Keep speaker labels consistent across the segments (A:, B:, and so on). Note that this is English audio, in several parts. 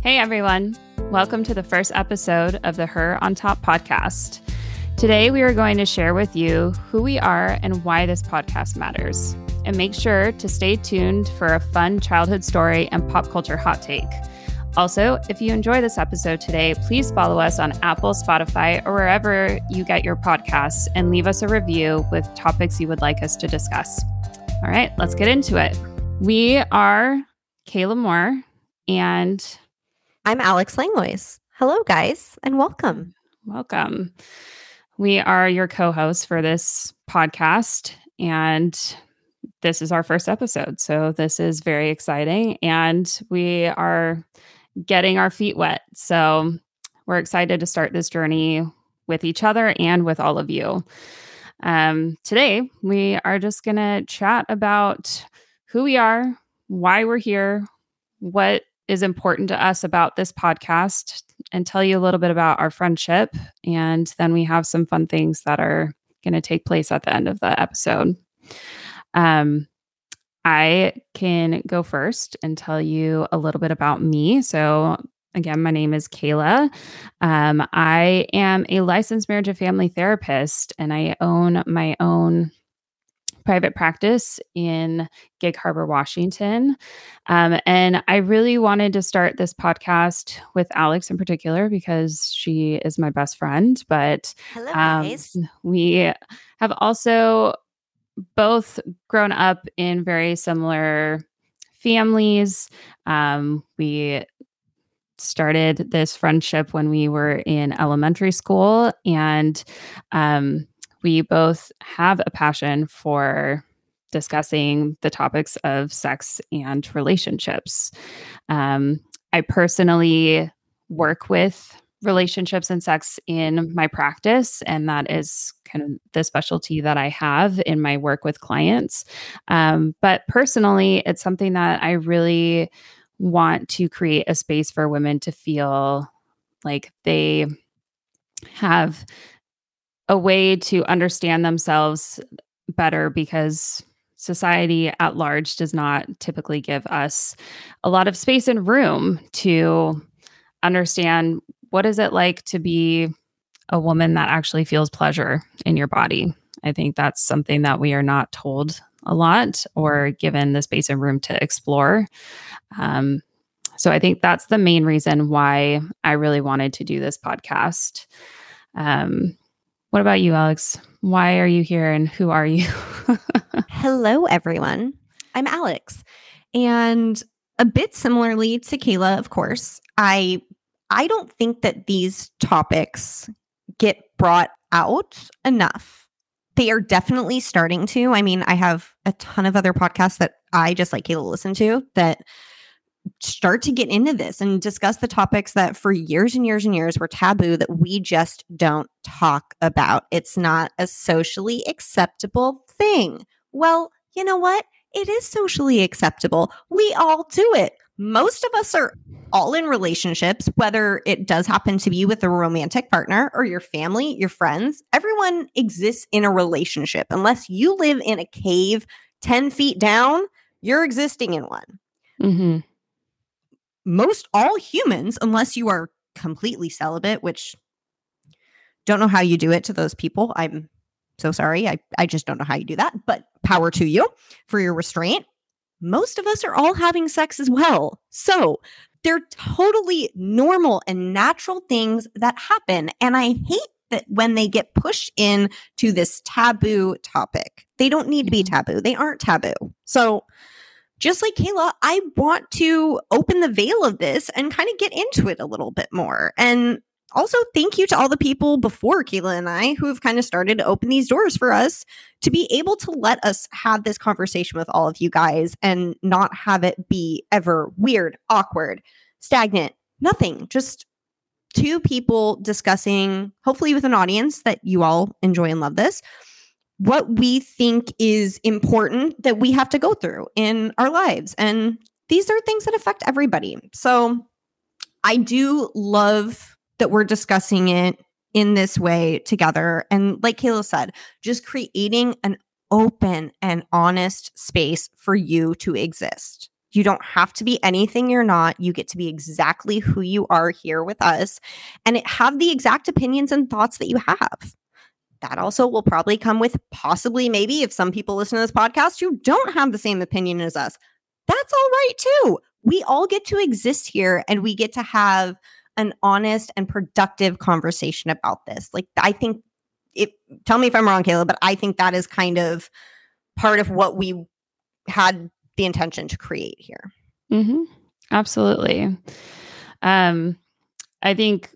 A: Hey everyone, welcome to the first episode of the Her on Top podcast. Today we are going to share with you who we are and why this podcast matters. And make sure to stay tuned for a fun childhood story and pop culture hot take. Also, if you enjoy this episode today, please follow us on Apple, Spotify, or wherever you get your podcasts and leave us a review with topics you would like us to discuss. All right, let's get into it. We are Kayla Moore and
B: I'm Alex Langlois. Hello, guys, and welcome.
A: Welcome. We are your co hosts for this podcast, and this is our first episode. So, this is very exciting, and we are getting our feet wet. So, we're excited to start this journey with each other and with all of you. Um, today, we are just going to chat about who we are, why we're here, what is important to us about this podcast and tell you a little bit about our friendship. And then we have some fun things that are going to take place at the end of the episode. Um, I can go first and tell you a little bit about me. So, again, my name is Kayla. Um, I am a licensed marriage and family therapist, and I own my own private practice in Gig Harbor, Washington. Um, and I really wanted to start this podcast with Alex in particular because she is my best friend. But
B: Hello, um,
A: we have also both grown up in very similar families. Um, we started this friendship when we were in elementary school and um, we both have a passion for discussing the topics of sex and relationships. Um, I personally work with relationships and sex in my practice, and that is kind of the specialty that I have in my work with clients. Um, but personally, it's something that I really want to create a space for women to feel like they have a way to understand themselves better because society at large does not typically give us a lot of space and room to understand what is it like to be a woman that actually feels pleasure in your body. I think that's something that we are not told a lot or given the space and room to explore. Um, so i think that's the main reason why i really wanted to do this podcast. Um, what about you, Alex? Why are you here and who are you?
B: Hello, everyone. I'm Alex. And a bit similarly to Kayla, of course, I I don't think that these topics get brought out enough. They are definitely starting to. I mean, I have a ton of other podcasts that I just like Kayla listen to that start to get into this and discuss the topics that for years and years and years were taboo that we just don't talk about. It's not a socially acceptable thing. Well, you know what? It is socially acceptable. We all do it. Most of us are all in relationships, whether it does happen to be with a romantic partner or your family, your friends. Everyone exists in a relationship. Unless you live in a cave 10 feet down, you're existing in one. Mm-hmm most all humans, unless you are completely celibate, which don't know how you do it to those people. I'm so sorry. I, I just don't know how you do that, but power to you for your restraint. Most of us are all having sex as well. So they're totally normal and natural things that happen. And I hate that when they get pushed in to this taboo topic, they don't need to be taboo. They aren't taboo. So just like Kayla, I want to open the veil of this and kind of get into it a little bit more. And also, thank you to all the people before Kayla and I who have kind of started to open these doors for us to be able to let us have this conversation with all of you guys and not have it be ever weird, awkward, stagnant, nothing. Just two people discussing, hopefully, with an audience that you all enjoy and love this what we think is important that we have to go through in our lives. And these are things that affect everybody. So I do love that we're discussing it in this way together. And like Kayla said, just creating an open and honest space for you to exist. You don't have to be anything you're not. You get to be exactly who you are here with us and have the exact opinions and thoughts that you have. That also will probably come with possibly, maybe, if some people listen to this podcast who don't have the same opinion as us. That's all right too. We all get to exist here and we get to have an honest and productive conversation about this. Like, I think if tell me if I'm wrong, Kayla, but I think that is kind of part of what we had the intention to create here.
A: Mm-hmm. Absolutely. Um, I think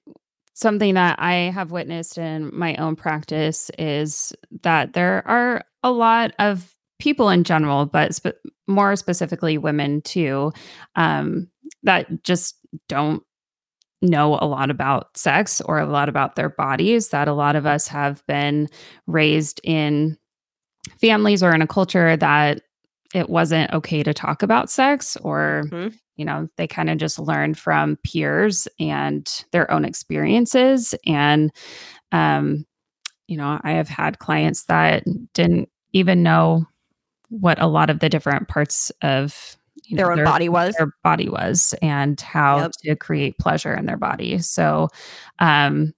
A: something that I have witnessed in my own practice is that there are a lot of people in general, but spe- more specifically women too, um, that just don't know a lot about sex or a lot about their bodies. That a lot of us have been raised in families or in a culture that it wasn't okay to talk about sex or mm-hmm. You know they kind of just learn from peers and their own experiences and um you know i have had clients that didn't even know what a lot of the different parts of
B: you know, their own their, body was
A: their body was and how yep. to create pleasure in their body so um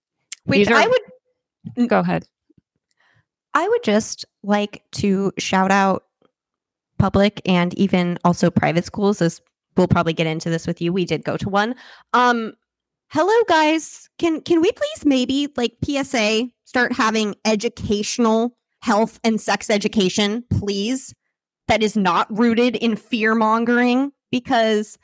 B: Wait, are, I would
A: go ahead.
B: I would just like to shout out public and even also private schools as we'll probably get into this with you. We did go to one. Um hello guys. Can can we please maybe like psa start having educational health and sex education please? That is not rooted in fear mongering because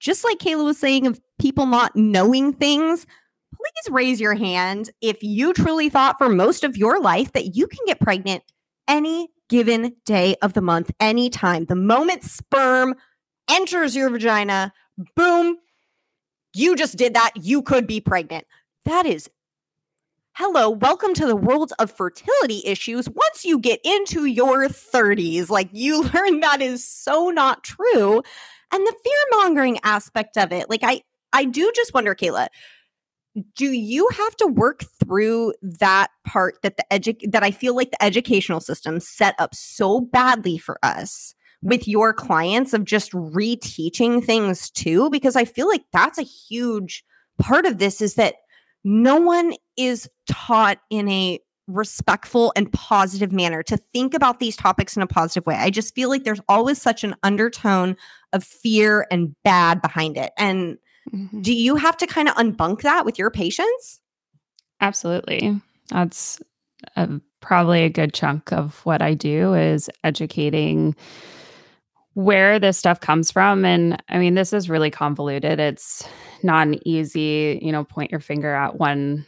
B: just like kayla was saying of people not knowing things please raise your hand if you truly thought for most of your life that you can get pregnant any given day of the month, anytime. The moment sperm enters your vagina, boom, you just did that. You could be pregnant. That is hello, welcome to the world of fertility issues. Once you get into your 30s, like you learn that is so not true. And the fear mongering aspect of it, like I, I do just wonder, Kayla, do you have to work through that part that the edu- that I feel like the educational system set up so badly for us with your clients of just reteaching things too because I feel like that's a huge part of this is that no one is taught in a respectful and positive manner to think about these topics in a positive way. I just feel like there's always such an undertone of fear and bad behind it. And Mm-hmm. Do you have to kind of unbunk that with your patients?
A: Absolutely. That's a, probably a good chunk of what I do is educating where this stuff comes from and i mean this is really convoluted it's not an easy you know point your finger at one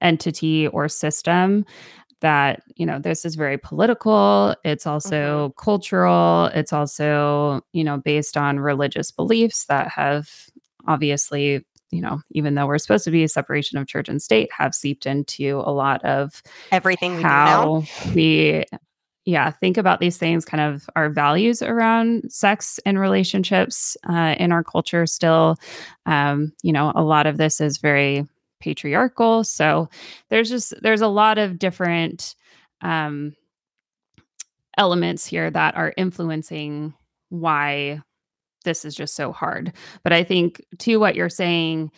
A: entity or system that you know this is very political it's also mm-hmm. cultural it's also you know based on religious beliefs that have obviously you know, even though we're supposed to be a separation of church and state, have seeped into a lot of
B: everything
A: we how we yeah think about these things kind of our values around sex and relationships uh, in our culture still um, you know a lot of this is very patriarchal so there's just there's a lot of different um, elements here that are influencing why this is just so hard. But I think to what you're saying,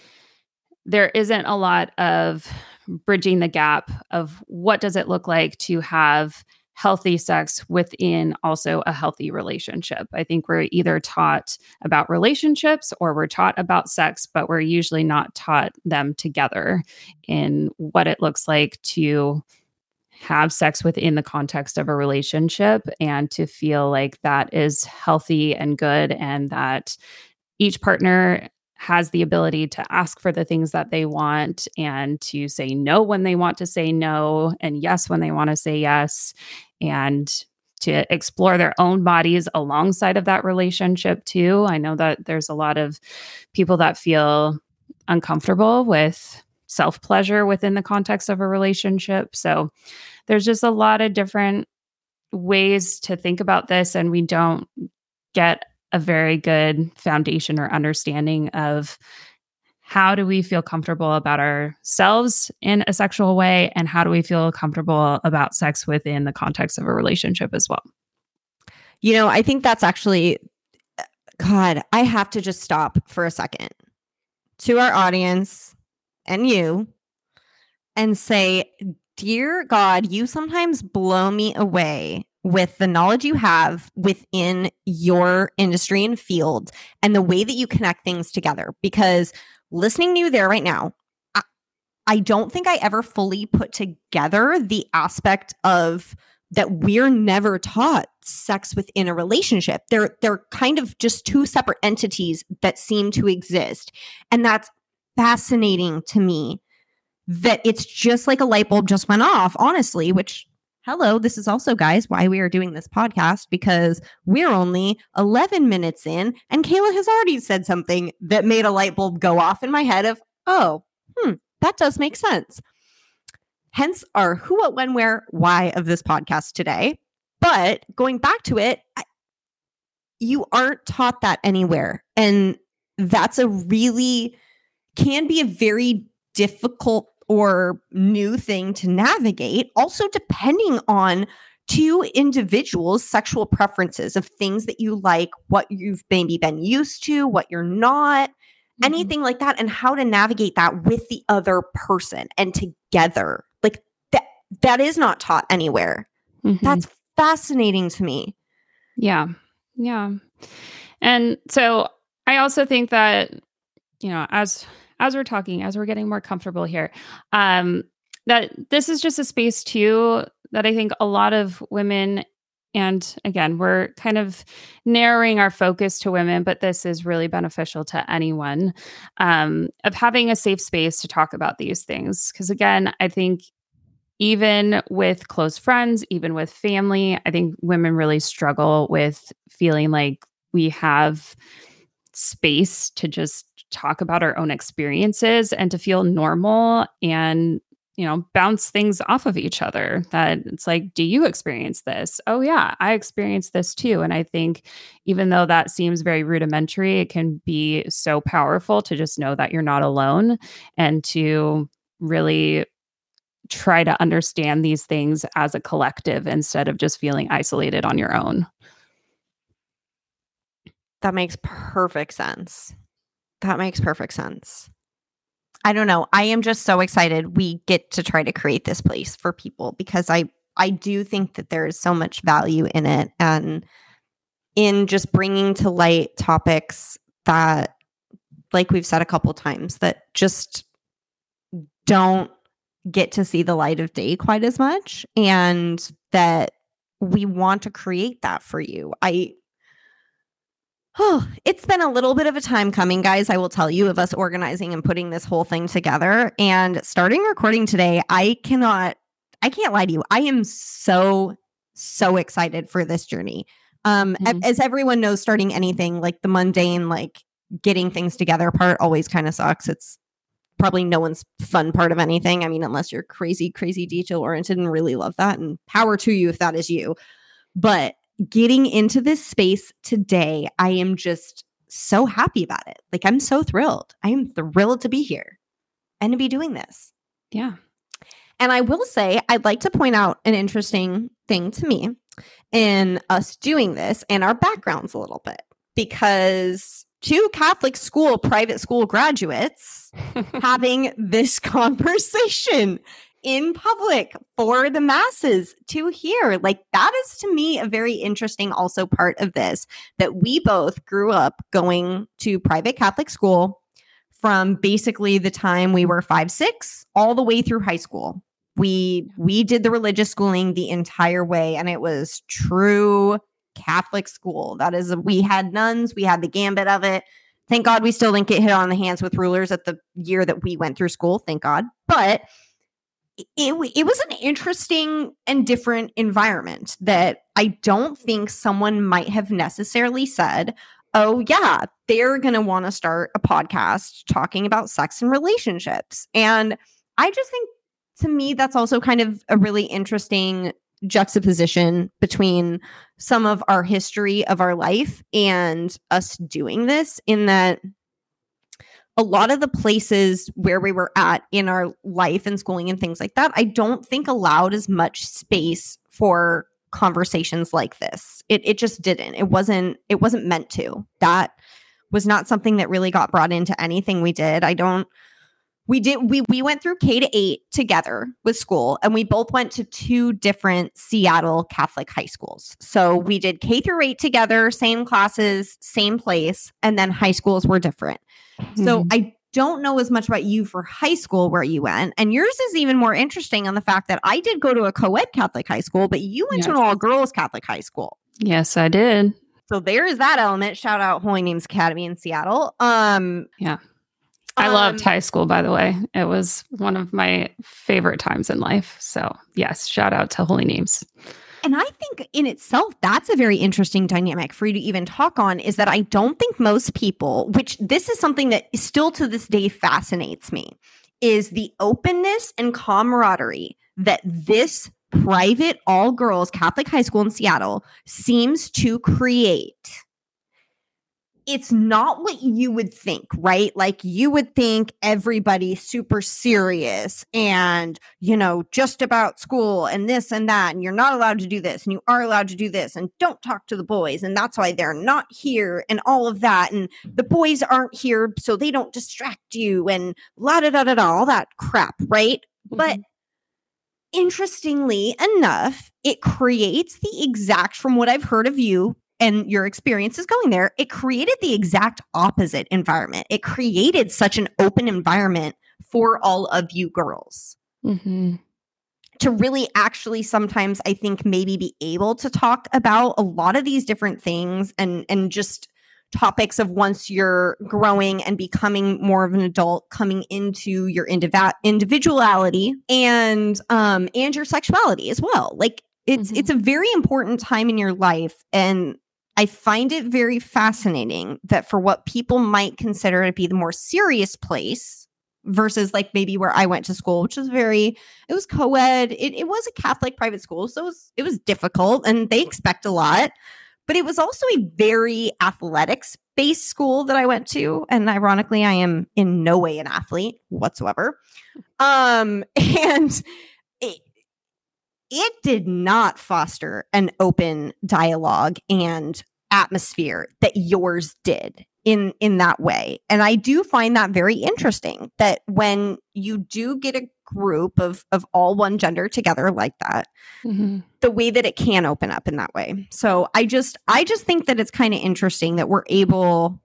A: there isn't a lot of bridging the gap of what does it look like to have healthy sex within also a healthy relationship. I think we're either taught about relationships or we're taught about sex, but we're usually not taught them together in what it looks like to have sex within the context of a relationship and to feel like that is healthy and good and that each partner has the ability to ask for the things that they want and to say no when they want to say no and yes when they want to say yes and to explore their own bodies alongside of that relationship too. I know that there's a lot of people that feel uncomfortable with self pleasure within the context of a relationship. So there's just a lot of different ways to think about this, and we don't get a very good foundation or understanding of how do we feel comfortable about ourselves in a sexual way and how do we feel comfortable about sex within the context of a relationship as well.
B: You know i think that's actually uh, God, I have to just stop for a second to our audience and you and say, Dear God, you sometimes blow me away with the knowledge you have within your industry and field and the way that you connect things together. Because listening to you there right now, I, I don't think I ever fully put together the aspect of that we're never taught sex within a relationship. They're they're kind of just two separate entities that seem to exist. And that's fascinating to me that it's just like a light bulb just went off, honestly, which hello, this is also, guys, why we are doing this podcast because we're only 11 minutes in, and Kayla has already said something that made a light bulb go off in my head of, oh, hmm, that does make sense. Hence our who, what, when, where, why of this podcast today. But going back to it, I, you aren't taught that anywhere. And that's a really, can be a very difficult or new thing to navigate. Also, depending on two individuals' sexual preferences of things that you like, what you've maybe been used to, what you're not, mm-hmm. anything like that, and how to navigate that with the other person and together. Like that, that is not taught anywhere. Mm-hmm. That's fascinating to me.
A: Yeah. Yeah. And so I also think that, you know, as as we're talking, as we're getting more comfortable here, um, that this is just a space too that I think a lot of women and again, we're kind of narrowing our focus to women, but this is really beneficial to anyone um, of having a safe space to talk about these things. Because again, I think even with close friends, even with family, I think women really struggle with feeling like we have space to just talk about our own experiences and to feel normal and you know bounce things off of each other that it's like do you experience this? Oh yeah i experienced this too. And i think even though that seems very rudimentary it can be so powerful to just know that you're not alone and to really try to understand these things as a collective instead of just feeling isolated on your own.
B: That makes perfect sense that makes perfect sense. I don't know. I am just so excited we get to try to create this place for people because I I do think that there is so much value in it and in just bringing to light topics that like we've said a couple times that just don't get to see the light of day quite as much and that we want to create that for you. I Oh, it's been a little bit of a time coming, guys. I will tell you of us organizing and putting this whole thing together and starting recording today. I cannot, I can't lie to you. I am so, so excited for this journey. Um, mm-hmm. as everyone knows, starting anything like the mundane, like getting things together part always kind of sucks. It's probably no one's fun part of anything. I mean, unless you're crazy, crazy detail oriented and really love that, and power to you if that is you. But getting into this space today, I am just so happy about it. Like, I'm so thrilled. I am thrilled to be here and to be doing this.
A: Yeah.
B: And I will say, I'd like to point out an interesting thing to me in us doing this and our backgrounds a little bit because two Catholic school, private school graduates having this conversation in public for the masses to hear. Like that is to me a very interesting also part of this that we both grew up going to private Catholic school from basically the time we were 5 6 all the way through high school. We we did the religious schooling the entire way and it was true Catholic school. That is we had nuns, we had the gambit of it. Thank God we still didn't get hit on the hands with rulers at the year that we went through school, thank God. But it, it was an interesting and different environment that I don't think someone might have necessarily said, oh, yeah, they're going to want to start a podcast talking about sex and relationships. And I just think to me, that's also kind of a really interesting juxtaposition between some of our history of our life and us doing this, in that a lot of the places where we were at in our life and schooling and things like that, I don't think allowed as much space for conversations like this. It it just didn't. It wasn't it wasn't meant to. That was not something that really got brought into anything we did. I don't we did we we went through K to 8 together with school and we both went to two different Seattle Catholic high schools. So we did K through 8 together, same classes, same place, and then high schools were different. Mm-hmm. So I don't know as much about you for high school where you went. And yours is even more interesting on the fact that I did go to a co ed Catholic high school, but you went yes. to an all girls Catholic high school.
A: Yes, I did.
B: So there is that element. Shout out Holy Names Academy in Seattle. Um,
A: yeah. I um, loved high school, by the way. It was one of my favorite times in life. So, yes, shout out to Holy Names.
B: And I think in itself, that's a very interesting dynamic for you to even talk on is that I don't think most people, which this is something that still to this day fascinates me, is the openness and camaraderie that this private all girls Catholic high school in Seattle seems to create it's not what you would think, right? Like you would think everybody's super serious and, you know, just about school and this and that. And you're not allowed to do this and you are allowed to do this and don't talk to the boys. And that's why they're not here and all of that. And the boys aren't here so they don't distract you and la da da da da, all that crap, right? Mm-hmm. But interestingly enough, it creates the exact, from what I've heard of you, and your experiences going there, it created the exact opposite environment. It created such an open environment for all of you girls. Mm-hmm. To really actually sometimes I think maybe be able to talk about a lot of these different things and and just topics of once you're growing and becoming more of an adult coming into your indiv- individuality and um and your sexuality as well like it's mm-hmm. it's a very important time in your life and I find it very fascinating that for what people might consider to be the more serious place versus like maybe where I went to school, which was very, it was co-ed. It, it was a Catholic private school. So it was, it was difficult and they expect a lot, but it was also a very athletics based school that I went to. And ironically, I am in no way an athlete whatsoever. Um, and it, it did not foster an open dialogue and atmosphere that yours did in in that way and i do find that very interesting that when you do get a group of of all one gender together like that mm-hmm. the way that it can open up in that way so i just i just think that it's kind of interesting that we're able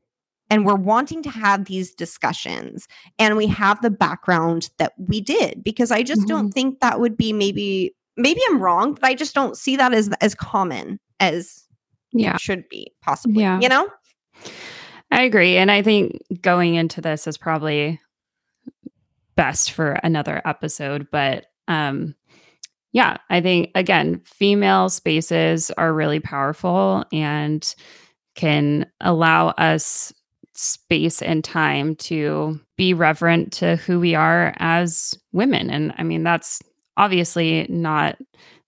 B: and we're wanting to have these discussions and we have the background that we did because i just mm-hmm. don't think that would be maybe maybe i'm wrong but i just don't see that as as common as yeah. should be possibly yeah. you know?
A: I agree and i think going into this is probably best for another episode but um yeah i think again female spaces are really powerful and can allow us space and time to be reverent to who we are as women and i mean that's obviously not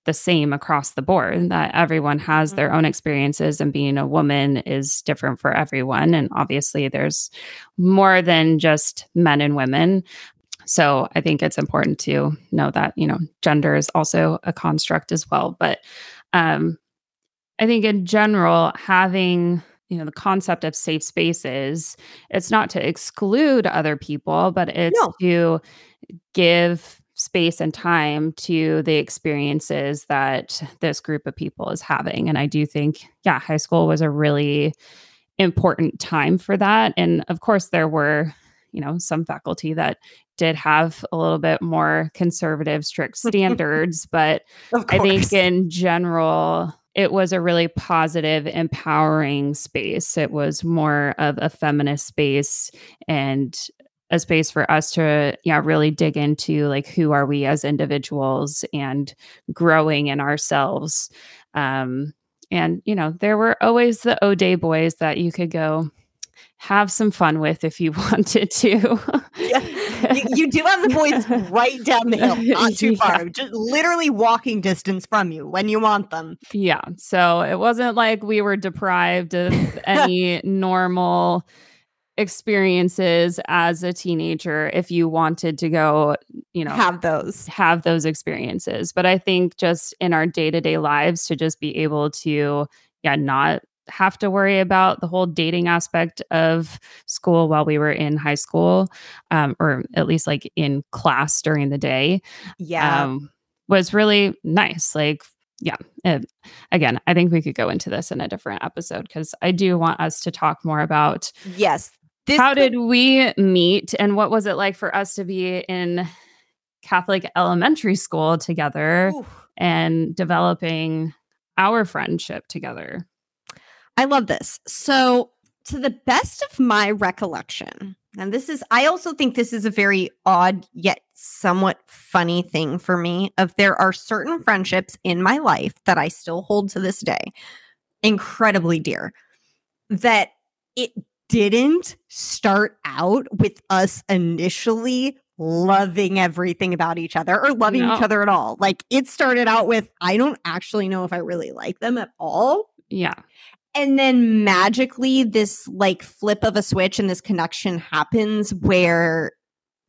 A: the same across the board that everyone has their own mm-hmm. experiences and being a woman is different for everyone and obviously there's more than just men and women so i think it's important to know that you know gender is also a construct as well but um i think in general having you know the concept of safe spaces it's not to exclude other people but it's no. to give space and time to the experiences that this group of people is having. And I do think, yeah, high school was a really important time for that. And of course, there were, you know, some faculty that did have a little bit more conservative, strict standards. but I think in general, it was a really positive, empowering space. It was more of a feminist space and a space for us to yeah really dig into like who are we as individuals and growing in ourselves. Um and you know there were always the O'Dea boys that you could go have some fun with if you wanted to.
B: Yeah. you, you, do have the boys right down the hill not too far just literally walking distance from you when you want them.
A: Yeah so it wasn't like we were deprived of any normal experiences as a teenager if you wanted to go, you know,
B: Have those.
A: have those experiences. But I think just in our day to day lives to just be able to, yeah, not have to worry about the whole dating aspect of school while we were in high school, um, or at least like in class during the day,
B: Yeah.
A: um, was really nice. Like, yeah, it, again, I think we could go into this in a different episode because I do want us to talk more about
B: yes. This
A: how did we meet and what was it like for us to be in Catholic elementary school together
B: Ooh.
A: and developing our friendship together?
B: I love this. So, to the best of my recollection, and this is, I also think this is a very odd yet somewhat funny thing for me. Of there are certain friendships in my life that I still hold to this day, incredibly dear, that it didn't start out with us initially loving everything about each other or loving
A: No.
B: each other at all. Like it started out with, I don't actually know if I really like them at all
A: Yeah.
B: and then magically this like flip of a switch and this connection happens where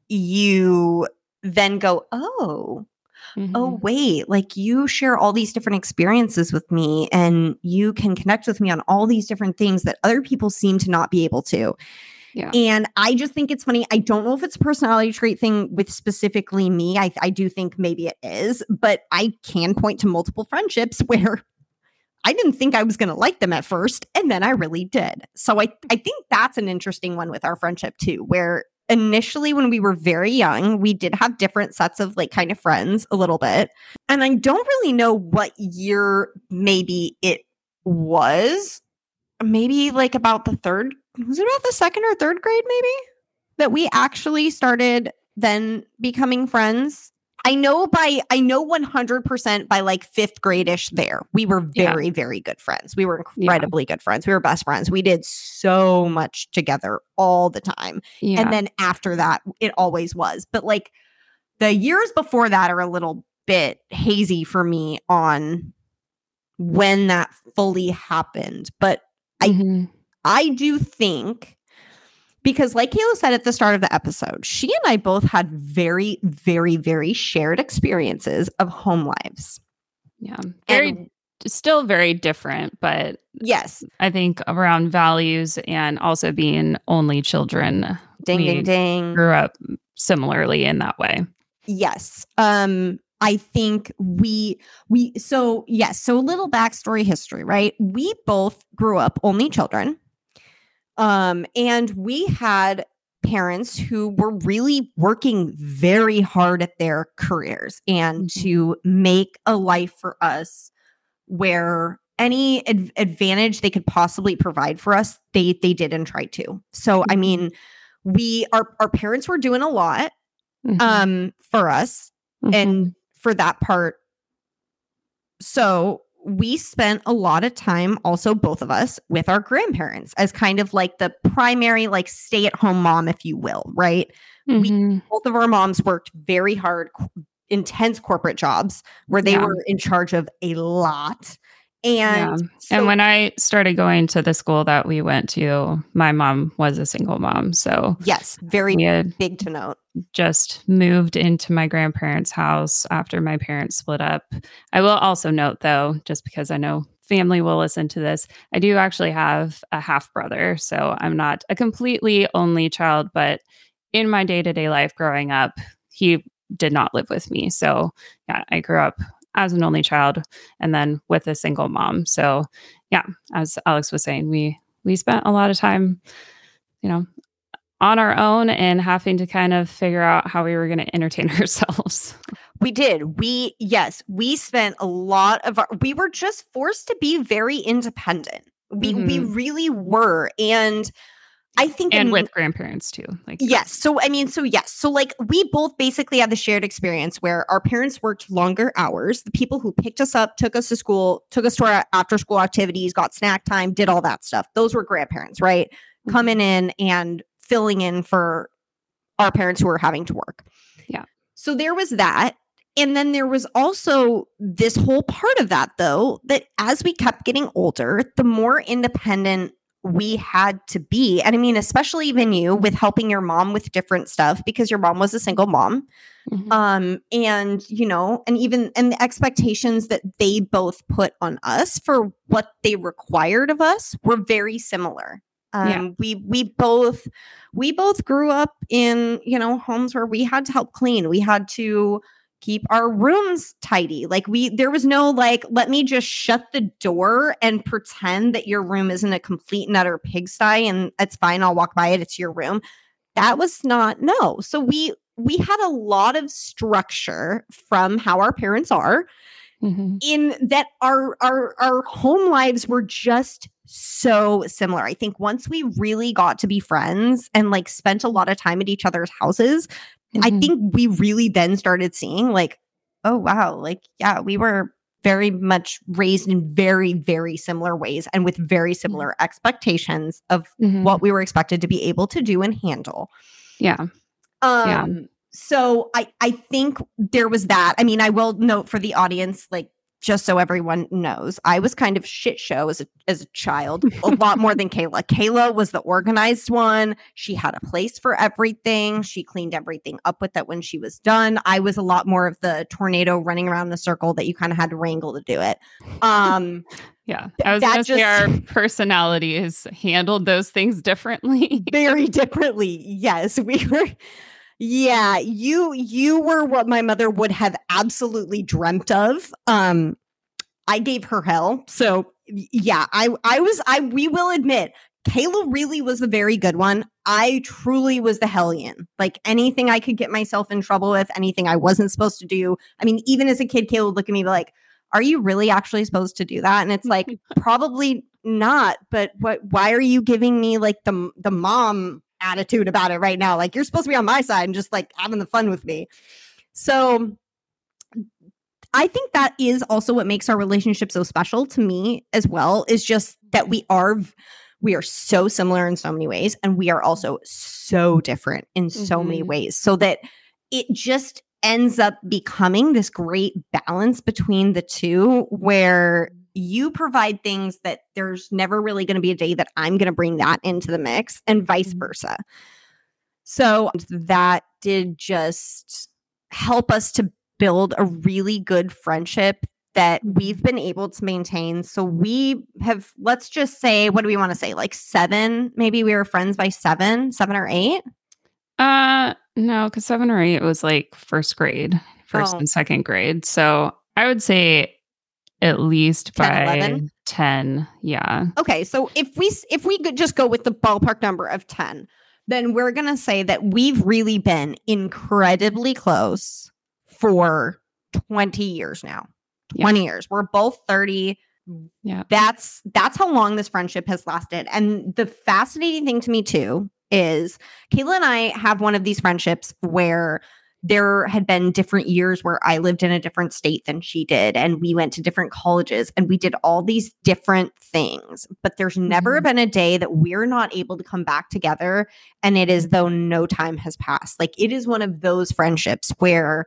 B: you then go oh oh
A: Mhm.
B: wait like you share all these different experiences with me and you can connect with me on all these different things that other people seem to not be able to
A: Yeah.
B: and i just think it's funny i don't know if it's a personality trait thing with specifically me i, I do think maybe it is but i can point to multiple friendships where I didn't think I was going to like them at first, and then I really did. So I, I think that's an interesting one with our friendship too, where initially when we were very young, we did have different sets of like kind of friends a little bit. And I don't really know what year maybe it was. Maybe like about the third, was it about the second or third grade, maybe? That we actually started then becoming friends. I know by I know 100% by like 5th grade-ish there. We were
A: Yeah.
B: very very good friends. We were
A: Yeah.
B: incredibly good friends. We were best friends. We did so much together all the time.
A: Yeah.
B: And then after that it always was. But like the years before that are a little bit hazy for me on when that fully happened. But I-
A: Mhm.
B: I do think because, like Kayla said at the start of the episode, she and I both had very, very, very shared experiences of home lives.
A: yeah. Very,
B: And
A: still very different, but
B: yes,
A: I think around values and also being only children
B: ding, ding, ding.
A: grew up similarly in that way.
B: Yes. Um, I think we we so yes, so a little backstory history, right? We both grew up only children. Um, and we had parents who were really working very hard at their careers and
A: Mhm.
B: to make a life for us where any ad- advantage they could possibly provide for us, they they did and tried to. So I
A: Mhm.
B: mean, we our our parents were doing a lot
A: Mhm.
B: um for us
A: Mhm.
B: and for that part so we spent a lot of time also both of us with our grandparents as kind of like the primary like stay at home mom if you will right we-
A: Mhm.
B: both of our moms worked very hard intense corporate jobs where they
A: Yeah.
B: were in charge of a lot and
A: Yeah.
B: so-
A: and when I started going to the school that we went to, my mom was a single mom. So
B: yes very big to note
A: just moved into my grandparents' house after my parents split up. I will also note, though, just because I know family will listen to this, I do actually have a half brother. So I'm not a completely only child, but in my day to day life growing up, he did not live with me. So yeah, I grew up as an only child and then with a single mom. So yeah, as Alex was saying, we we spent a lot of time, you know, on our own and having to kind of figure out how we were going to entertain ourselves.
B: We did. We yes, we spent a lot of our we were just forced to be very independent. We we
A: Mhm.
B: really were. And I think
A: and
B: in-
A: with grandparents too. Like
B: Yes. So I mean, so yes. So like we both basically had the shared experience where our parents worked longer hours. The people who picked us up, took us to school, took us to our after school activities, got snack time, did all that stuff. Those were grandparents, right?
A: Mhm.
B: Coming in and filling in for our parents who were having to work.
A: Yeah.
B: So there was that. And then there was also this whole part of that, though, that as we kept getting older, the more independent we had to be. And I mean, especially even you with helping your mom with different stuff because your mom was a single mom. Mm-hmm. Um, and you know, and even and the expectations that they both put on us for what they required of us were very similar. Um, yeah. we we both we both grew up in, you know, homes where we had to help clean. We had to keep our rooms tidy. Like we there was no like let me just shut the door and pretend that your room isn't a complete and utter pigsty and it's fine I'll walk by it it's your room. That was not no. So we we had a lot of structure from how our parents are mm-hmm. in that our our our home lives were just so similar. I think once we really got to be friends and like spent a lot of time at each other's houses, Mm-hmm. I think we really then started seeing like, oh, wow, like, yeah, we were very much raised in very, very similar ways and with very mm-hmm. similar expectations of mm-hmm. what we were expected to be able to do and handle.
A: Yeah.
B: Um, yeah. so I I think there was that. I mean, I will note for the audience, like just so everyone knows, I was kind of shit show as a as a child, a lot more than Kayla. Kayla was the organized one. She had a place for everything. She cleaned everything up with it when she was done. I was a lot more of the tornado running around the circle that you kind of had to wrangle to do it. Um
A: yeah, I was going to say our personalities handled those things differently.
B: very differently. Yes, we were yeah, you you were what my mother would have absolutely dreamt of. Um I gave her hell. So yeah, I I was I we will admit Kayla really was a very good one. I truly was the hellion. Like anything I could get myself in trouble with, anything I wasn't supposed to do. I mean, even as a kid, Kayla would look at me like, "Are you really actually supposed to do that?" And it's like, probably not. But what? Why are you giving me like the the mom attitude about it right now. Like you're supposed to be on my side and just like having the fun with me. So I think that is also what makes our relationship so special to me as well is just that we are we are so similar in so many ways and we are also so different in so mm-hmm. many ways so that it just ends up becoming this great balance between the two where you provide things that there's never really going to be a day that I'm going to bring that into the mix and vice mm-hmm. versa. So that did just help us to build a really good friendship that mm-hmm. we've been able to maintain. So we have, let's just say, what do we want to say? Like seven? Maybe we were friends by seven, seven or eight?
A: Uh, no, because seven or eight was like first grade, first oh. and second grade. So I would say at least 10, by 11? 10 yeah.
B: Okay so if we if we could just go with the ballpark number of 10 then we're going to say that we've really been incredibly close for 20 years now 20 yeah. years. We're both 30
A: yeah.
B: That's that's how long this friendship has lasted. And the fascinating thing to me too is Kayla and I have one of these friendships where there had been different years where I lived in a different state than she did, and we went to different colleges and we did all these different things. But there's never mm-hmm. been a day that we're not able to come back together and it is though no time has passed. Like it is one of those friendships where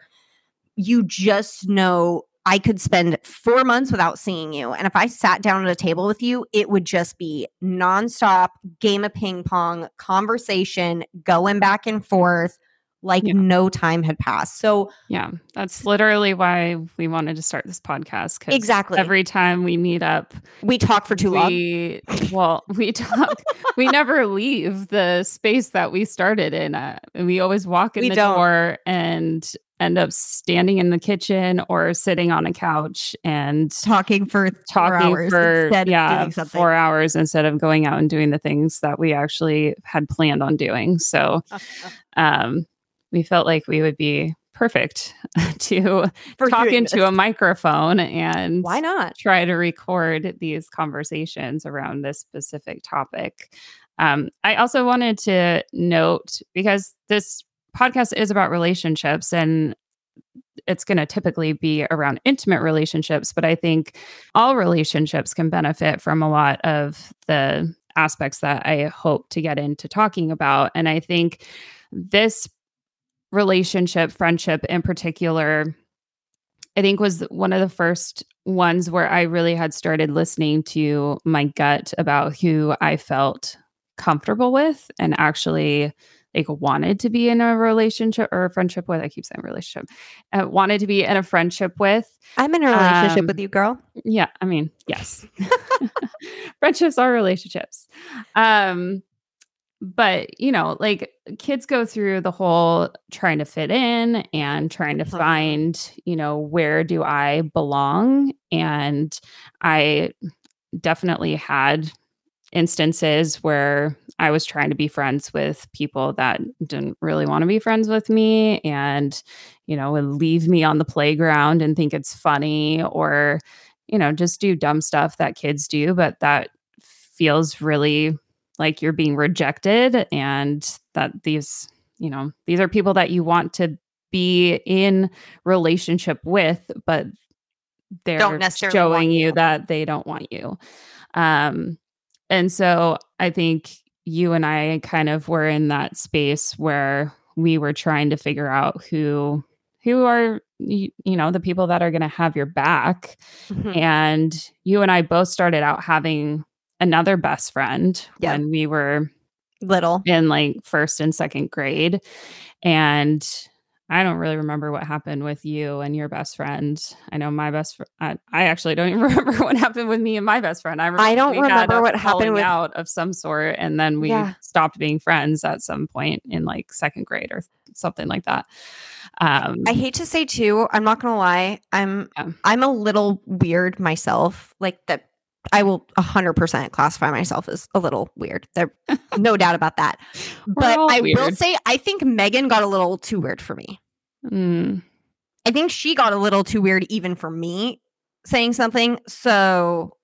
B: you just know I could spend four months without seeing you. And if I sat down at a table with you, it would just be nonstop game of ping pong, conversation, going back and forth like yeah. no time had passed. So,
A: yeah, that's literally why we wanted to start this podcast.
B: Exactly.
A: Every time we meet up,
B: we talk for too we,
A: long. Well, we talk, we never leave the space that we started in. Uh, we always walk in we the don't. door and end up standing in the kitchen or sitting on a couch and
B: talking for
A: talking for yeah four hours instead of going out and doing the things that we actually had planned on doing so um we felt like we would be perfect to For talk into this. a microphone and
B: why not
A: try to record these conversations around this specific topic. Um, I also wanted to note because this podcast is about relationships and it's going to typically be around intimate relationships, but I think all relationships can benefit from a lot of the aspects that I hope to get into talking about. And I think this relationship, friendship in particular, I think was one of the first ones where I really had started listening to my gut about who I felt comfortable with and actually like wanted to be in a relationship or a friendship with. I keep saying relationship. Uh, wanted to be in a friendship with.
B: I'm in a relationship
A: Um,
B: with you, girl.
A: Yeah, I mean, yes. Friendships are relationships. Um but, you know, like kids go through the whole trying to fit in and trying to
B: Mhm.
A: find, you know, where do I belong? And I definitely had instances where I was trying to be friends with people that didn't really want to be friends with me and, you know, would leave me on the playground and think it's funny or, you know, just do dumb stuff that kids do, but that feels really like you're being rejected and that these, you know, these are people that you want to be in relationship with, but they're
B: necessarily
A: showing you
B: you.
A: that they don't want you. Um, and so I think you and I kind of were in that space where we were trying to figure out who who are you, you know the people that are going to have your back
B: Mhm.
A: and you and I both started out having another best friend
B: Yeah.
A: when we were
B: Little.
A: in like first and second grade and I don't really remember what happened with you and your best friend. I know my best friend. I, I actually don't even remember what happened with me and my best friend. I, remember
B: don't remember what happened with-
A: out of some sort, and then we
B: Yeah.
A: stopped being friends at some point in like second grade or something like that. Um,
B: I hate to say too, I'm not gonna lie. I'm
A: Yeah.
B: I'm a little weird myself. Like that I will 100% classify myself as a little weird. There no doubt about that. But I will say I think Megan got a little too weird for me.
A: mm,
B: I think she got a little too weird even for me saying something. So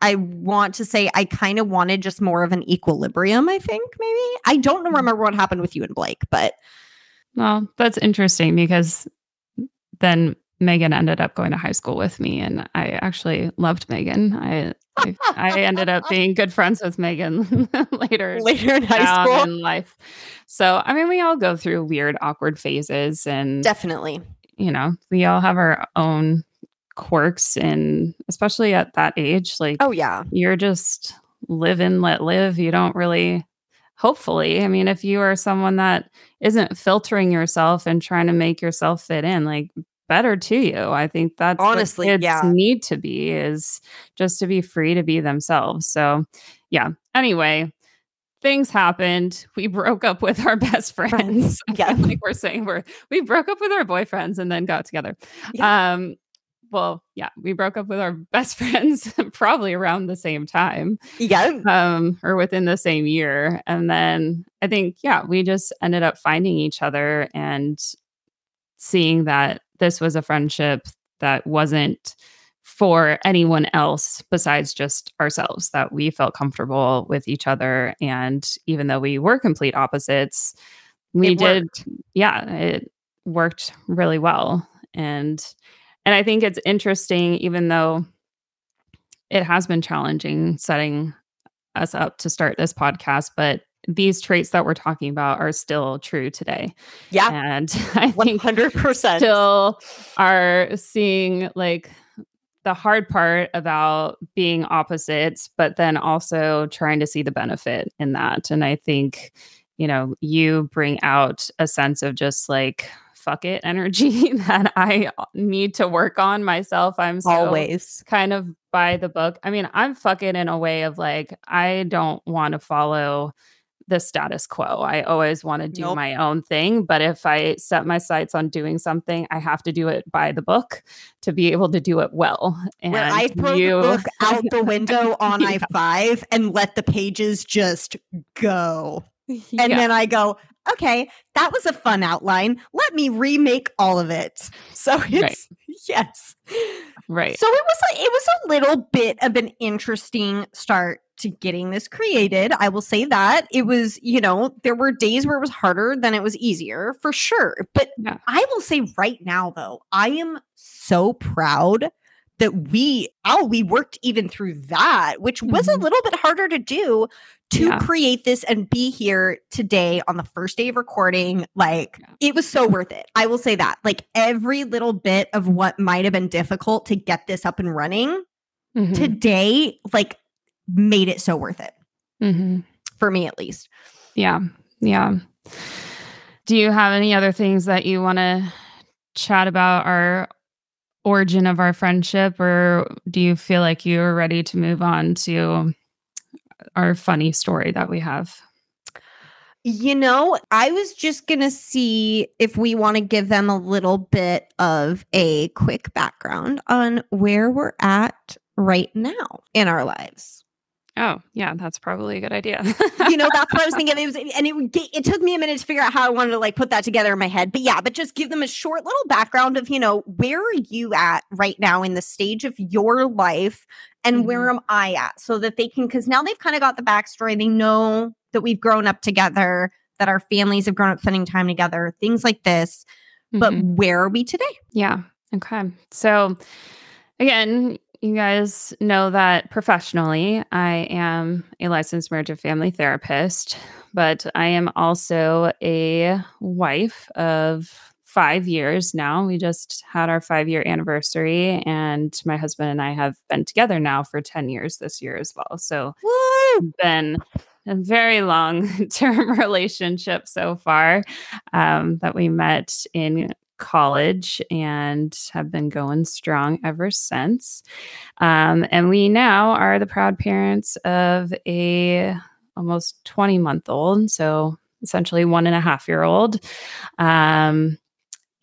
B: I want to say I kind of wanted just more of an equilibrium, I think maybe. I don't
A: Mm.
B: remember what happened with you and Blake, but
A: well, that's interesting because then Megan ended up going to high school with me, and I actually loved Megan. I I, I ended up being good friends with Megan later
B: later in high school.
A: in life. So, I mean, we all go through weird, awkward phases, and
B: Definitely.
A: you know, we all have our own quirks, and especially at that age, like
B: Oh yeah.
A: you're just live and let live. You don't really, hopefully, I mean, if you are someone that isn't filtering yourself and trying to make yourself fit in, like better to you. I think that's what
B: Honestly,
A: kids
B: yeah.
A: need to be is just to be free to be themselves. So, yeah. Anyway, things happened. We broke up with our best friends.
B: Friends, yeah.
A: like we're saying we're we broke up with our boyfriends and then got together. Um well, yeah, we broke up with our best friends probably around the same time
B: Yeah.
A: um or within the same year and then i think yeah we just ended up finding each other and seeing that this was a friendship that wasn't for anyone else besides just ourselves that we felt comfortable with each other and even though we were complete opposites we
B: It
A: did
B: worked.
A: yeah it worked really well and and i think it's interesting even though it has been challenging setting us up to start this podcast but these traits that we're talking about are still true today
B: Yeah.
A: and i think
B: 100%.
A: still are seeing like the hard part about being opposites, but then also trying to see the benefit in that. And I think, you know, you bring out a sense of just like, fuck it energy that I need to work on myself. I'm so
B: Always.
A: kind of by the book. I mean, I'm fucking in a way of like, I don't want to follow the status quo. I always want to do
B: Nope.
A: my own thing. But if I set my sights on doing something, I have to do it by the book to be able to do it well. And
B: Where I throw
A: you,
B: the book out the window on
A: Yeah.
B: I five and let the pages just go. And
A: Yeah.
B: then I go, okay, that was a fun outline. Let me remake all of it. So it's yes.
A: right.
B: So it was a, it was a little bit of an interesting start to getting this created. I will say that. It was, you know, there were days where it was harder than it was easier, for sure. But
A: Yeah.
B: I will say right now though, I am so proud that we oh, we worked even through that, which was a
A: Mhm.
B: little bit harder to do to
A: Yeah.
B: create this and be here today on the first day of recording. Like,
A: Yeah.
B: it was so worth it. I will say that. Like, every little bit of what might have been difficult to get this up and running
A: Mhm.
B: today, like, made it so worth it
A: Mhm.
B: for me at least.
A: Yeah. Yeah. Do you have any other things that you want to chat about our origin of our friendship or do you feel like you're ready to move on to our funny story that we have?
B: You know, I was just going to see if we want to give them a little bit of a quick background on where we're at right now in our lives.
A: Oh, yeah, that's probably a good idea.
B: You know, that's what I was thinking. It was, and it get, it took me a minute to figure out how I wanted to like put that together in my head. But yeah, but just give them a short little background of, you know, where are you at right now in the stage of your life and where am I at so that they can, because now they've kind of got the backstory. They know that we've grown up together, that our families have grown up spending time together, things like this. But
A: Mhm.
B: where are we today?
A: Yeah. Okay. So, again, you guys know that professionally, I am a licensed marriage and family therapist, but I am also a wife of five years now. We just had our five year anniversary, and my husband and I have been together now for 10 years this year as well. So,
B: Woo!
A: been a very long term relationship so far um, that we met in college and have been going strong ever since. Um, and we now are the proud parents of a almost 20 month old, so essentially one and a half year old. Um,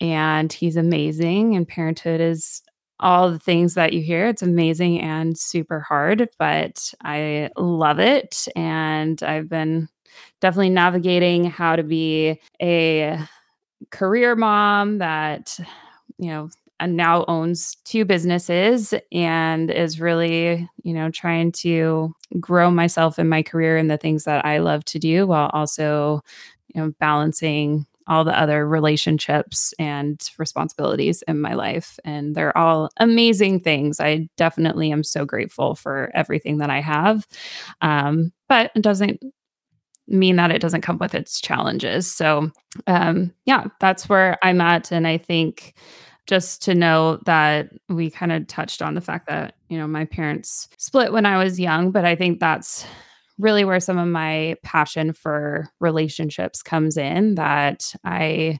A: and he's amazing, and parenthood is all the things that you hear. It's amazing and super hard, but I love it. And I've been definitely navigating how to be a career mom that, you know, and now owns two businesses and is really, you know, trying to grow myself in my career and the things that I love to do while also, you know, balancing all the other relationships and responsibilities in my life. And they're all amazing things. I definitely am so grateful for everything that I have. Um, but it doesn't mean that it doesn't come with its challenges. So, um, yeah, that's where I'm at. And I think just to know that we kind of touched on the fact that, you know, my parents split when I was young, but I think that's really where some of my passion for relationships comes in that I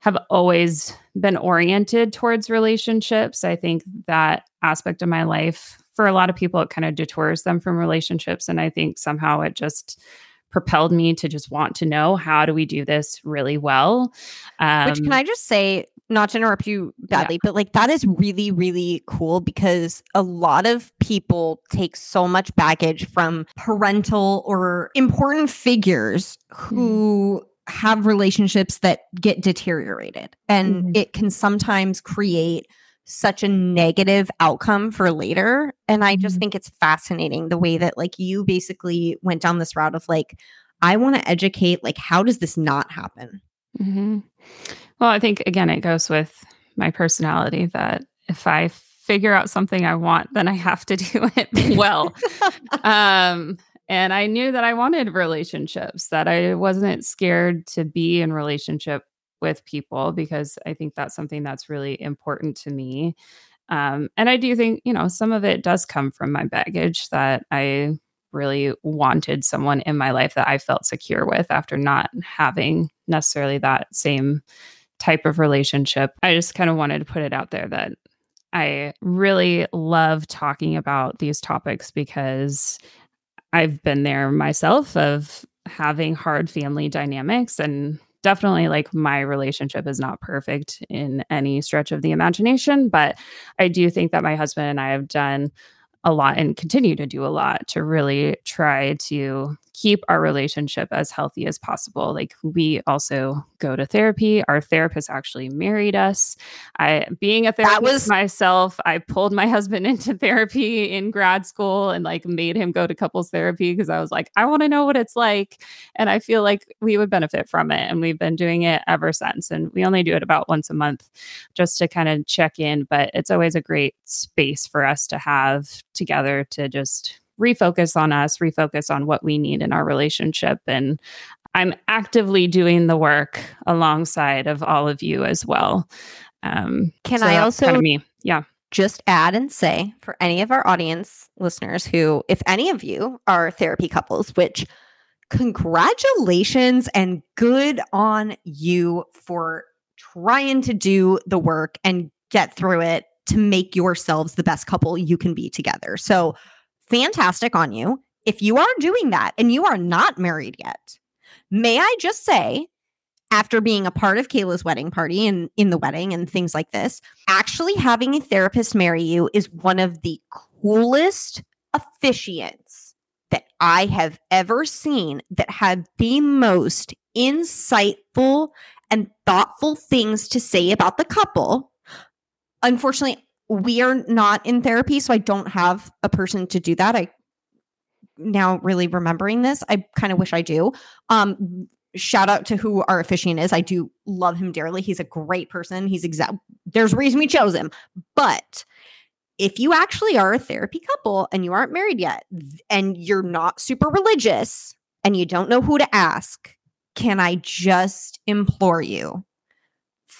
A: have always been oriented towards relationships. I think that aspect of my life for a lot of people it kind of detours them from relationships and I think somehow it just propelled me to just want to know how do we do this really well. Um,
B: Which can I just say, not to interrupt you badly, but like that is really, really cool because a lot of people take so much baggage from parental or important figures who have relationships that get deteriorated. And
A: Mhm.
B: it can sometimes create such a negative outcome for later. And I just
A: Mhm.
B: think it's fascinating the way that like you basically went down this route of like, I want to educate, like, how does this not happen?
A: Mhm. Well, I think again, it goes with my personality that if I figure out something I want, then I have to do it well. um, and I knew that I wanted relationships, that I wasn't scared to be in relationship with people because I think that's something that's really important to me. Um, and I do think, you know, some of it does come from my baggage that I really wanted someone in my life that I felt secure with after not having necessarily that same type of relationship. I just kind of wanted to put it out there that I really love talking about these topics because I've been there myself of having hard family dynamics and definitely like my relationship is not perfect in any stretch of the imagination, but I do think that my husband and I have done a lot and continue to do a lot to really try to keep our relationship as healthy as possible. Like we also go to therapy. Our therapist actually married us. I being a therapist
B: was-
A: myself, I pulled my husband into therapy in grad school and like made him go to couples therapy because I was like, I want to know what it's like. And I feel like we would benefit from it. And we've been doing it ever since. And we only do it about once a month just to kind of check in. But it's always a great space for us to have together to just refocus on us, refocus on what we need in our relationship. And I'm actively doing the work alongside of all of you as well. Um,
B: Can
A: so
B: I also
A: kind of me? Yeah.
B: just add and say for any of our audience listeners who, if any of you are therapy couples, which congratulations and good on you for trying to do the work and get through it to make yourselves the best couple you can be together. So fantastic on you. If you are doing that and you are not married yet, may I just say, after being a part of Kayla's wedding party and in the wedding and things like this, actually having a therapist marry you is one of the coolest officiants that I have ever seen that had the most insightful and thoughtful things to say about the couple. Unfortunately, we are not in therapy, so I don't have a person to do that. I now really remembering this, I kind of wish I do. Um, shout out to who our officiant is. I do love him dearly. He's a great person. He's exact. There's a reason we chose him. But if you actually are a therapy couple and you aren't married yet, and you're not super religious and you don't know who to ask, can I just implore you?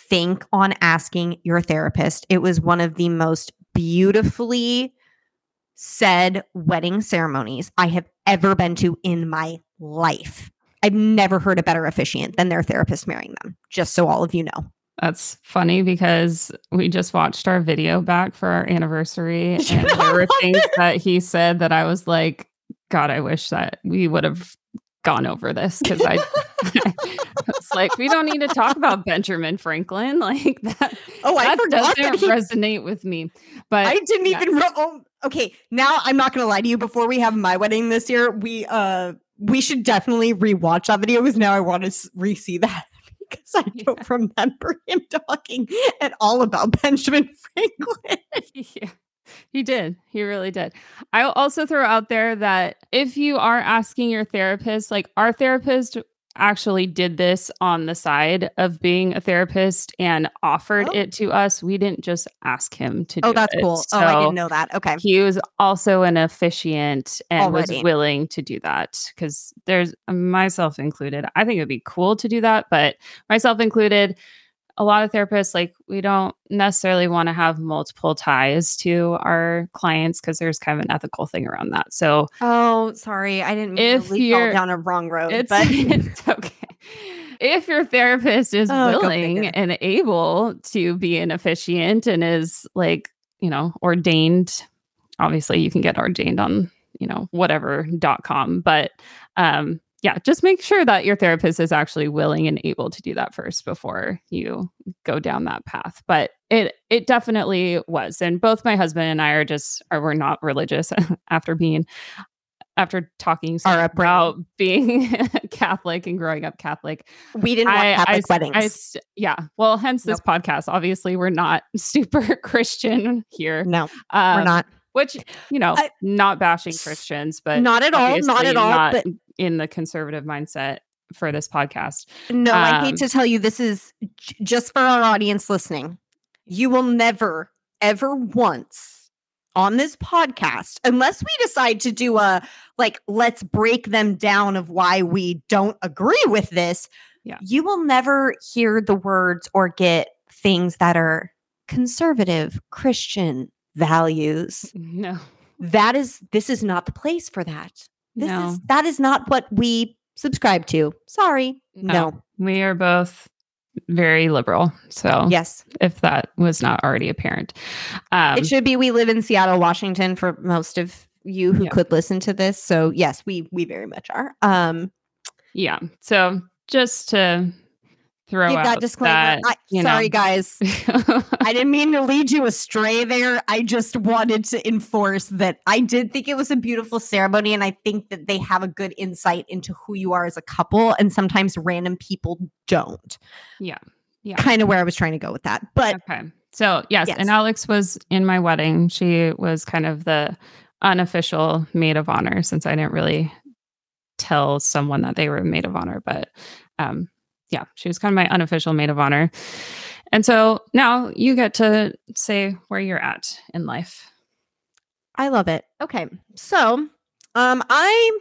B: Think on asking your therapist. It was one of the most beautifully said wedding ceremonies I have ever been to in my life. I've never heard a better officiant than their therapist marrying them, just so all of you know.
A: That's funny because we just watched our video back for our anniversary and there were things that he said that I was like, God, I wish that we would have gone over this because I it's like we don't need to talk about Benjamin Franklin like that.
B: Oh, I
A: that
B: forgot
A: doesn't
B: that he-
A: resonate with me. But
B: I didn't
A: yes.
B: even. Re- oh, okay, now I'm not going to lie to you. Before we have my wedding this year, we uh we should definitely rewatch that video because now I want to re-see that because I don't remember him talking at all about Benjamin Franklin.
A: yeah, he did. He really did. I'll also throw out there that if you are asking your therapist, like our therapist actually did this on the side of being a therapist and offered
B: Oh.
A: it to us. We didn't just ask him to oh, do
B: Oh, that's
A: it.
B: cool. oh, I didn't know that. Okay.
A: He was also an officiant and
B: Already.
A: was willing to do that because there's myself included. I think it would be cool to do that, but myself included, a lot of therapists like we don't necessarily want to have multiple ties to our clients because there's kind of an ethical thing around that. So
B: Oh, sorry. I didn't mean
A: If
B: to
A: you're-
B: down a wrong road.
A: it's,
B: but
A: it's okay. If your therapist is
B: Oh,
A: willing and able to be an officiant and is like, you know, ordained, obviously you can get ordained on, you know, whatever.com. But um, yeah, just make sure that your therapist is actually willing and able to do that first before you go down that path. But it it definitely was. And both my husband and I are just are we're not religious after being after talking so
B: Our
A: much
B: upbringing.
A: about being Catholic and growing up Catholic.
B: we didn't want
A: I- I
B: Catholic
A: s-
B: weddings.
A: I yeah. Well, hence this podcast. Obviously, we're not super Christian here.
B: no,
A: Um,
B: we're not.
A: Which you know,
B: I-
A: not bashing Christians, but
B: Not at all. Not at all.
A: not
B: But
A: in the conservative mindset for this podcast.
B: No, I
A: Um,
B: hate to tell you, this is j- just for our audience listening. You will never, ever once on this podcast, unless we decide to do a like, let's break them down of why we don't agree with this.
A: Yeah.
B: You will never hear the words or get things that are conservative Christian values.
A: No,
B: That is, this is not the place for that. This
A: no,
B: is, that is not what we subscribe to. Sorry. no.
A: We are both very liberal. So
B: Yes.
A: if that was not already apparent, um,
B: it should be we live in Seattle, Washington for most of you who
A: Yeah.
B: could listen to this. So yes, we we very much are. Um
A: yeah. So just to throw
B: give
A: out
B: that disclaimer.
A: that,
B: I, sorry
A: know.
B: guys. I didn't mean to lead you astray there. I just wanted to enforce that I did think it was a beautiful ceremony and I think that they have a good insight into who you are as a couple and sometimes random people don't.
A: Yeah. Yeah.
B: Kind of where I was trying to go with that. But
A: Okay. So yes,
B: Yes.
A: and Alex was in my wedding. She was kind of the unofficial maid of honor since I didn't really tell someone that they were maid of honor, but um yeah, she was kind of my unofficial maid of honor. And so now you get to say where you're at in life.
B: I love it. Okay. So Um, I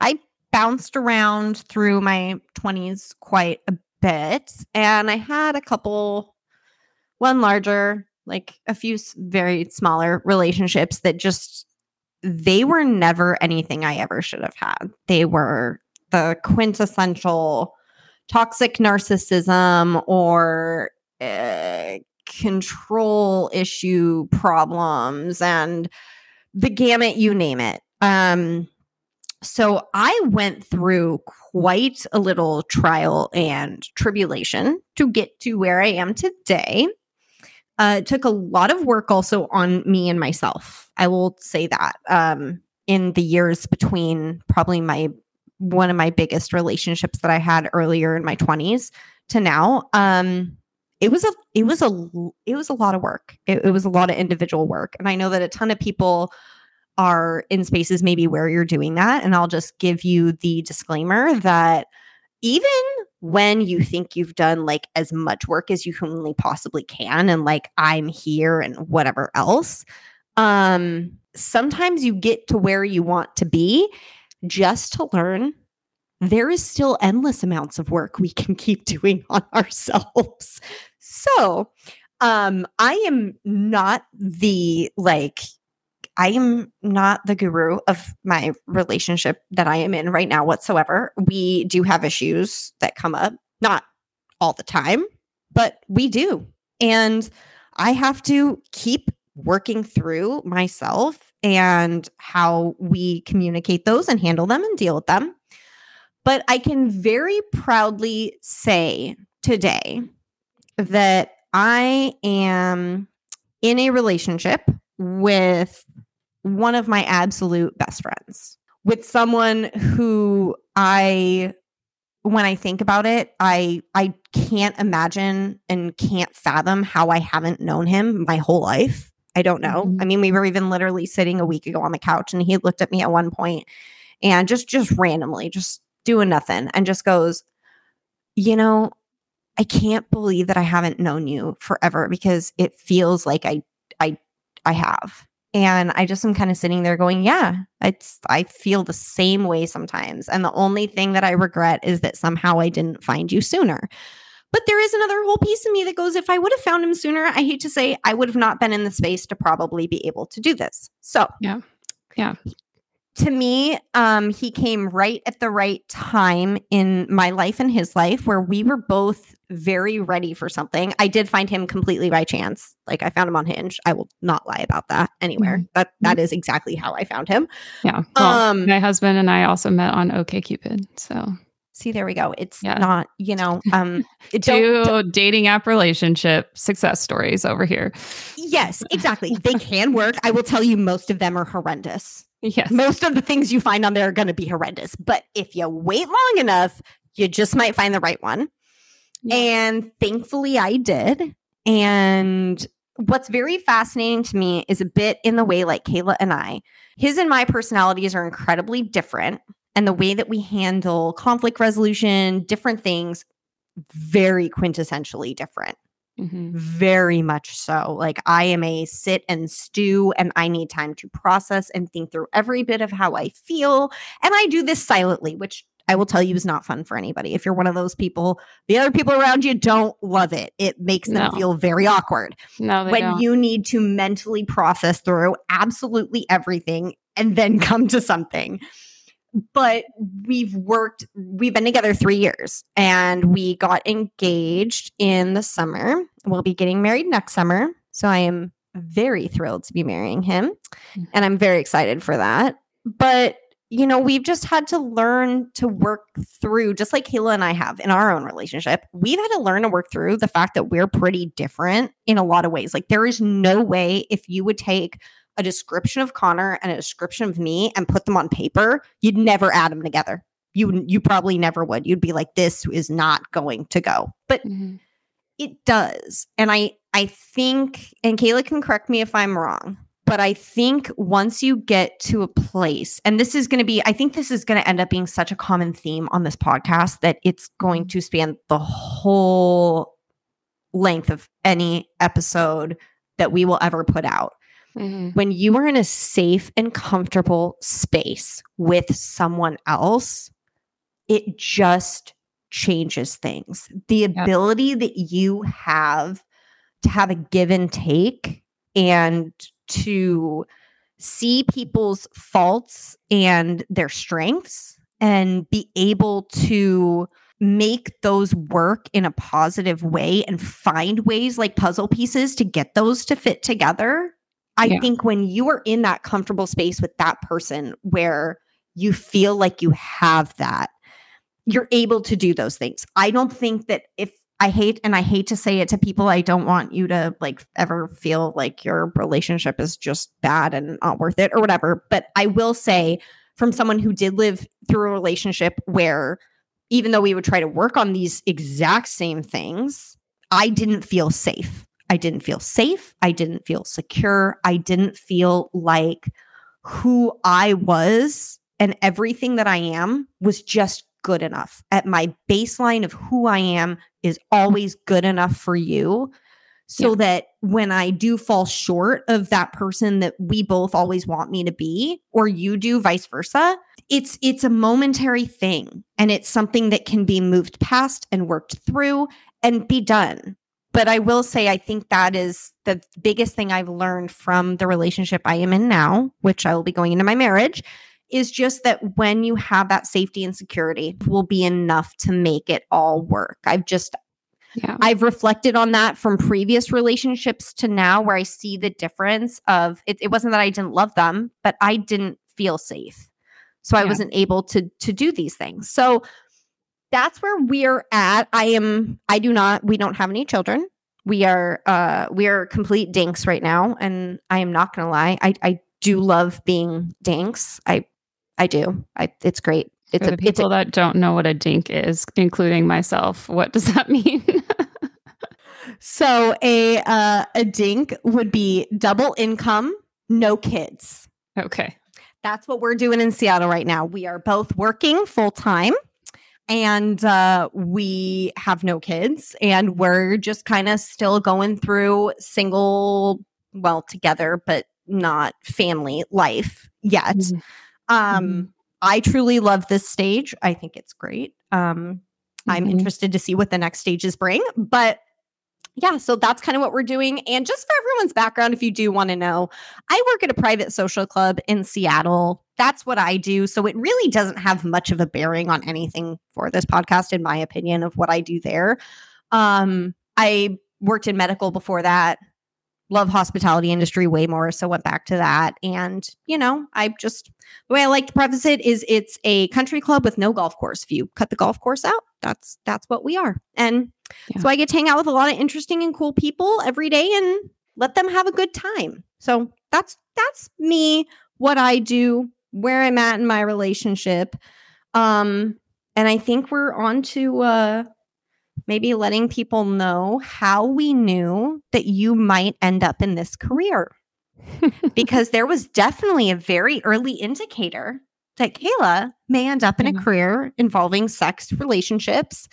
B: I bounced around through my 20s quite a bit, and I had a couple, one larger, like a few very smaller relationships that just they were never anything I ever should have had. They were the quintessential toxic narcissism or uh, control issue problems and the gamut, you name it. Um, so I went through quite a little trial and tribulation to get to where I am today. Uh, it took a lot of work also on me and myself. I will say that um, in the years between probably my one of my biggest relationships that I had earlier in my 20s to now. Um, it was a it was a it was a lot of work. It, it was a lot of individual work, and I know that a ton of people are in spaces maybe where you're doing that. And I'll just give you the disclaimer that even when you think you've done like as much work as you humanly possibly can and like I'm here and whatever else, um sometimes you get to where you want to be just to learn there is still endless amounts of work we can keep doing on ourselves. So, um I am not the like I am not the guru of my relationship that I am in right now whatsoever. We do have issues that come up, not all the time, but we do. And I have to keep working through myself and how we communicate those and handle them and deal with them. But I can very proudly say today that I am in a relationship with one of my absolute best friends, with someone who I when I think about it, I I can't imagine and can't fathom how I haven't known him my whole life. I don't know.
A: Mhm.
B: I mean, we were even literally sitting a week ago on the couch and he looked at me at one point and just just randomly just doing nothing and just goes, "You know, I can't believe that I haven't known you forever because it feels like I I I have." And I just am kind of sitting there going, yeah, it's I feel the same way sometimes. And the only thing that I regret is that somehow I didn't find you sooner. But there is another whole piece of me that goes, if I would have found him sooner, I hate to say I would have not been in the space to probably be able to do this. So
A: Yeah. Yeah.
B: to me, um, he came right at the right time in my life and his life where we were both very ready for something. I did find him completely by chance. Like I found him on Hinge. I will not lie about that anywhere.
A: Mhm.
B: That that is exactly how I found him.
A: Yeah. Well,
B: Um,
A: my husband and I also met on OKCupid. So
B: See, there we go. It's
A: Yeah.
B: not, you know, um, don't,
A: dating app relationship success stories over here.
B: yes, exactly. They can work. I will tell you, most of them are horrendous.
A: Yes.
B: Most of the things you find on there are going to be horrendous. But if you wait long enough, you just might find the right one.
A: Yeah.
B: And thankfully, I did. And what's very fascinating to me is a bit in the way, like Kayla and I, his and my personalities are incredibly different. And the way that we handle conflict resolution, different things, very quintessentially different.
A: Mhm.
B: Very much so. Like I am a sit and stew, and I need time to process and think through every bit of how I feel. And I do this silently, which I will tell you is not fun for anybody. If you're one of those people, the other people around you don't love it. It makes them
A: No.
B: feel very awkward
A: No, they
B: when
A: don't.
B: you need to mentally process through absolutely everything and then come to something. But we've worked, we've been together three years and we got engaged in the summer. We'll be getting married next summer. So I am very thrilled to be marrying him
A: Mm.
B: and I'm very excited for that. But you know, we've just had to learn to work through, just like Kayla and I have in our own relationship. We've had to learn to work through the fact that we're pretty different in a lot of ways. Like, there is no way if you would take a description of Connor and a description of me and put them on paper, you'd never add them together. You you probably never would. You'd be like, this is not going to go. But
A: Mhm.
B: it does. And I I think and Kayla can correct me if I'm wrong, but I think once you get to a place and this is going to be I think this is going to end up being such a common theme on this podcast that it's going to span the whole length of any episode that we will ever put out. Mm-hmm. When you are in a safe and comfortable space with someone else, it just changes things. The ability yep. that you have to have a give and take and to see people's faults and their strengths and be able to make those work in a positive way and find ways like puzzle pieces to get those to fit together. I yeah. think when you are in that comfortable space with that person where you feel like you have that, you're able to do those things. I don't think that if I hate and I hate to say it to people. I don't want you to like ever feel like your relationship is just bad and not worth it or whatever. But I will say, from someone who did live through a relationship where even though we would try to work on these exact same things, I didn't feel safe. I didn't feel safe. I didn't feel secure. I didn't feel like who I was and everything that I am was just good enough. At my baseline of who I am is always good enough for you. So yeah. that when I do fall short of that person that we both always want me to be, or you do vice versa, it's it's a momentary thing and it's something that can be moved past and worked through and be done. But I will say I think that is the biggest thing I've learned from the relationship I am in now, which I will be going into my marriage, is just that when you have that safety and security will be enough to make it all work. I've just yeah. I've reflected on that from previous relationships to now where I see the difference of it, it wasn't that I didn't love them, but I didn't feel safe. So I wasn't able to to do these things. So that's where we're at. I am I do not we don't have any children. We are uh we are complete dinks right now and I am not going to lie. I I do love being dinks. I I do. I it's great. It's
A: For a, the people a, that don't know what a dink is, including myself. What does that mean?
B: so a uh, a dink would be double income, no kids.
A: Okay.
B: That's what we're doing in Seattle right now. We are both working full time and uh, we have no kids and we're just kind of still going through single well together but not family life yet mm-hmm. Um, mm-hmm. I truly love this stage. I think it's great. Um, mm-hmm. I'm interested to see what the next stages bring, but yeah, so that's kind of what we're doing. And just for everyone's background, if you do want to know, I work at a private social club in Seattle. That's what I do. So it really doesn't have much of a bearing on anything for this podcast, in my opinion, of what I do there. Um, I worked in medical before that love hospitality industry way more so went back to that and you know i just the way i like to preface it is it's a country club with no golf course if you cut the golf course out that's that's what we are and yeah. so i get to hang out with a lot of interesting and cool people every day and let them have a good time so that's that's me what i do where i'm at in my relationship um and i think we're on to uh maybe letting people know how we knew that you might end up in this career. because there was definitely a very early indicator that Kayla may end up in a career involving sex relationships.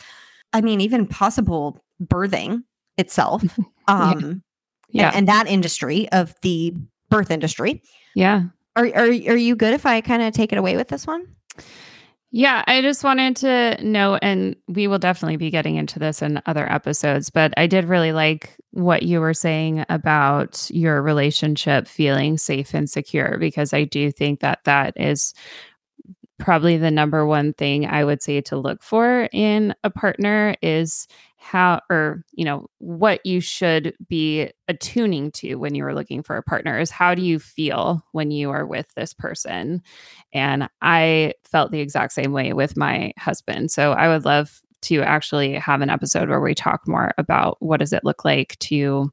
B: I mean, even possible birthing itself. Um, yeah. yeah. And, and that industry of the birth industry.
A: Yeah.
B: Are, are, are you good if I kind of take it away with this one?
A: Yeah, I just wanted to know, and we will definitely be getting into this in other episodes, but I did really like what you were saying about your relationship feeling safe and secure, because I do think that that is probably the number one thing I would say to look for in a partner is how or you know what you should be attuning to when you are looking for a partner is how do you feel when you are with this person? And i felt the exact same way with my husband. So i would love to actually have an episode where we talk more about what does it look like to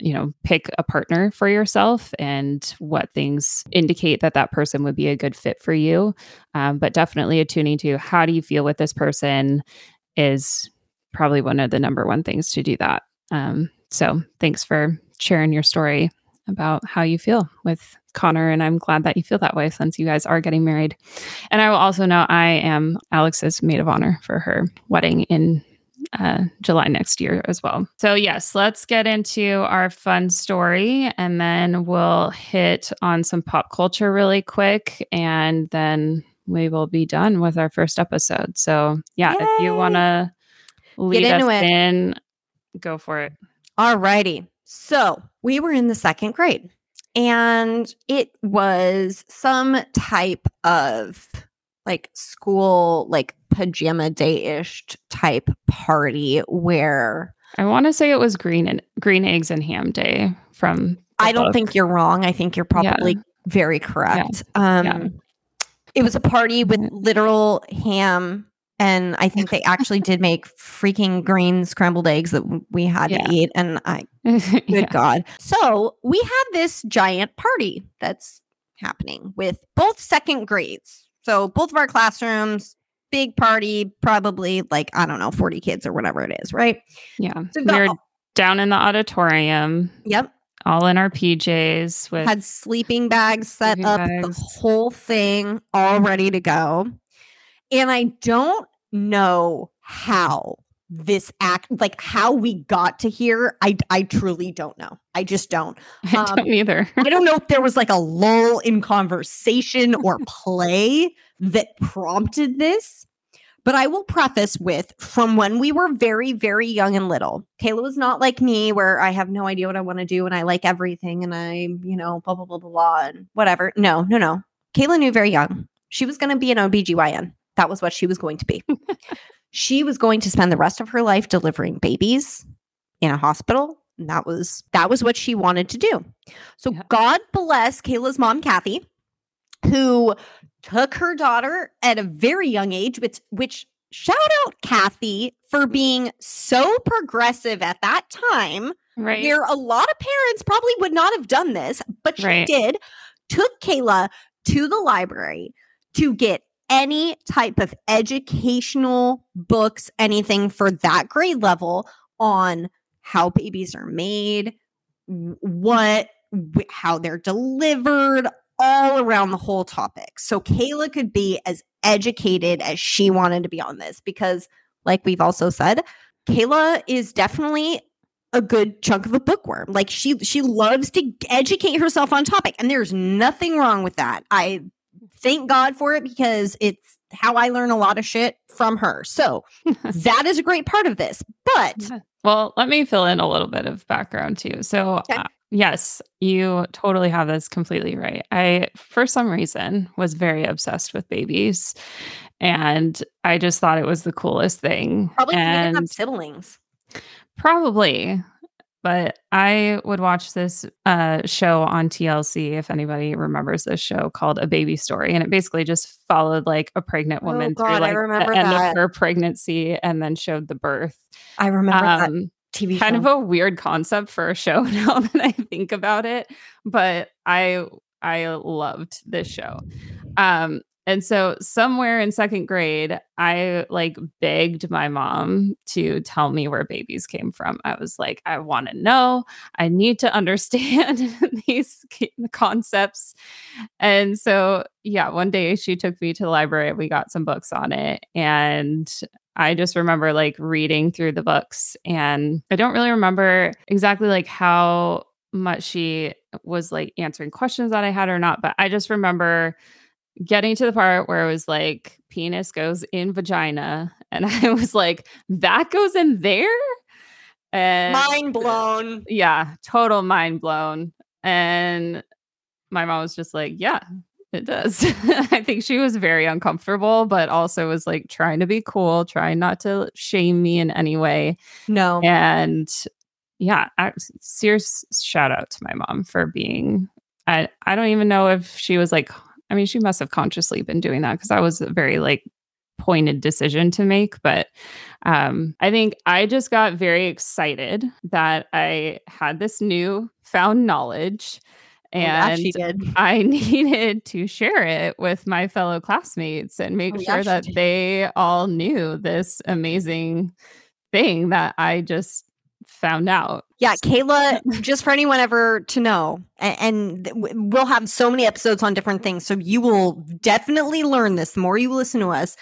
A: you know pick a partner for yourself and what things indicate that that person would be a good fit for you. Um, but definitely attuning to how do you feel with this person is probably one of the number one things to do that. Um, so thanks for sharing your story about how you feel with Connor. And I'm glad that you feel that way since you guys are getting married. And I will also know I am Alex's maid of honor for her wedding in uh, July next year as well. So, yes, let's get into our fun story and then we'll hit on some pop culture really quick and then we will be done with our first episode. So, yeah, Yay! if you want to lead us it. in, go for it.
B: All righty. So, we were in the second grade and it was some type of like school like pajama day-ish type party where
A: I want to say it was green and green eggs and ham day from
B: I don't think you're wrong. I think you're probably yeah. very correct. Yeah. Um yeah. it was a party with literal ham and I think they actually did make freaking green scrambled eggs that we had to eat and I good god. So, we had this giant party that's happening with both second grades so both of our classrooms, big party, probably like, I don't know, 40 kids or whatever it is, right?
A: Yeah. So we're down in the auditorium.
B: Yep.
A: All in our PJs with
B: had sleeping bags set sleeping up, bags. the whole thing all ready to go. And I don't know how this act like how we got to here i i truly don't know. I just don't.
A: Um, i don't either.
B: I don't know if there was like a lull in conversation or play that prompted this but i will preface with from when we were very very young and little kayla was not like me where i have no idea what i want to do and i like everything and i you know blah blah blah blah blah and whatever. No no no. Kayla knew very young. She was going to be an obgyn that was what she was going to be she was going to spend the rest of her life delivering babies in a hospital. And that was that was what she wanted to do. So yeah. God bless Kayla's mom, Kathy, who took her daughter at a very young age, which which shout out Kathy for being so progressive at that time.
A: Right.
B: Where a lot of parents probably would not have done this, but she right. did. Took Kayla to the library to get any type of educational books, anything for that grade level on how babies are made, what, how they're delivered, all around the whole topic. So Kayla could be as educated as she wanted to be on this because, like we've also said, Kayla is definitely a good chunk of a bookworm. Like she she loves to educate herself on topic and there's nothing wrong with that. I thank God for it because it's how I learn a lot of shit from her. So that is a great part of this. But
A: well, let me fill in a little bit of background too. So, okay. uh, yes, you totally have this completely right. I, for some reason, was very obsessed with babies, and I just thought it was the coolest thing.
B: Probably
A: and
B: have siblings.
A: Probably but I would watch this uh, show on TLC if anybody remembers this show called A Baby Story, and it basically just followed like a pregnant oh, woman oh, God, through like the end of her pregnancy and then showed the birth.
B: I remember um, that. TV
A: kind show. of a weird concept for a show now that I think about it, but I I loved this show. Um, and so somewhere in second grade, I like begged my mom to tell me where babies came from. I was like, I want to know. I need to understand these concepts. And so, yeah, one day she took me to the library. We got some books on it. And I just remember like reading through the books. And I don't really remember exactly like how much she was like answering questions that I had or not, but I just remember getting to the part where it was like penis goes in vagina and i was like that goes in there?
B: And mind blown.
A: Yeah total mind blown. And my mom was just like yeah it does. I think she was very uncomfortable but also was like trying to be cool trying not to shame me in any way.
B: No.
A: And yeah I, serious shout out to my mom for being I, I don't even know if she was like I mean, she must have consciously been doing that because that was a very like pointed decision to make. But um, I think I just got very excited that I had this new found knowledge oh, and I needed to share it with my fellow classmates and make oh, sure that they all knew this amazing thing that I just found out.
B: Yeah, Kayla, just for anyone ever to know, and, and, we'll have so many episodes on different things. So you will definitely learn this. The more you listen to us,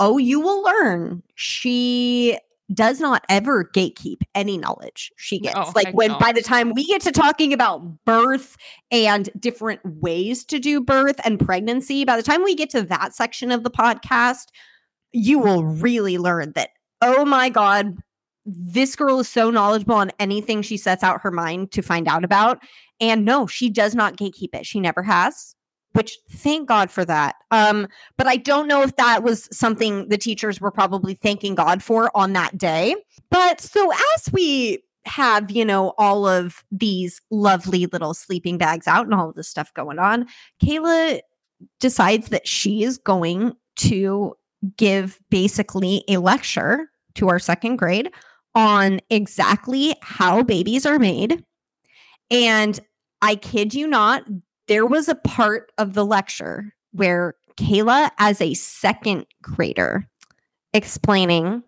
B: oh, you will learn. She does not ever gatekeep any knowledge she gets.
A: No,
B: like when
A: no.
B: by the time we get to talking about birth and different ways to do birth and pregnancy, by the time we get to that section of the podcast, you will really learn that, oh my God, this girl is so knowledgeable on anything she sets out her mind to find out about. And no, she does not gatekeep it. She never has. Which thank God for that. Um, but I don't know if that was something the teachers were probably thanking God for on that day. But so as we have, you know, all of these lovely little sleeping bags out and all of this stuff going on, Kayla decides that she is going to give basically a lecture to our second grade on exactly how babies are made. And I kid you not, there was a part of the lecture where Kayla, as a second grader, explaining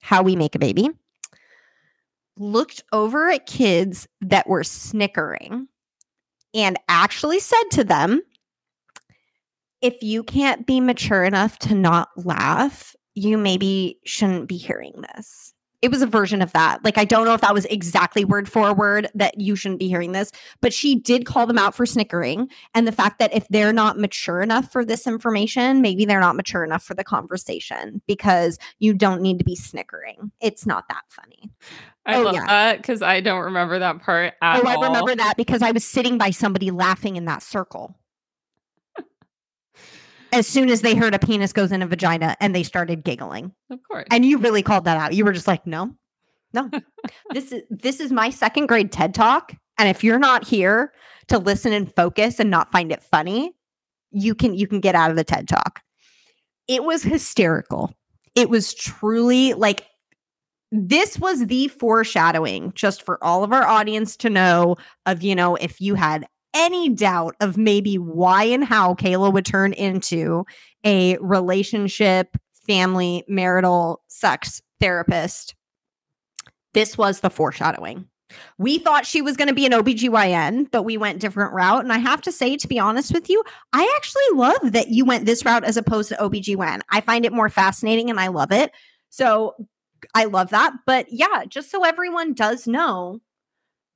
B: how we make a baby, looked over at kids that were snickering and actually said to them, if you can't be mature enough to not laugh, you maybe shouldn't be hearing this. It was a version of that. Like, I don't know if that was exactly word for word that you shouldn't be hearing this, but she did call them out for snickering. And the fact that if they're not mature enough for this information, maybe they're not mature enough for the conversation because you don't need to be snickering. It's not that funny.
A: I
B: Oh,
A: love
B: yeah.
A: that because I don't remember that part oh, at
B: oh, I remember that because I was sitting by somebody laughing in that circle. As soon as they heard a penis goes in a vagina and they started giggling.
A: Of course.
B: And you really called that out. You were just like, no, no. this is this is my second grade TED talk. And if you're not here to listen and focus and not find it funny, you can you can get out of the TED talk. It was hysterical. It was truly like this was the foreshadowing just for all of our audience to know of, you know, if you had any doubt of maybe why and how Kayla would turn into a relationship, family, marital, sex therapist. This was the foreshadowing. We thought she was going to be an OBGYN, but we went different route. And I have to say, to be honest with you, I actually love that you went this route as opposed to OBGYN. I find it more fascinating and I love it. So I love that. But yeah, just so everyone does know,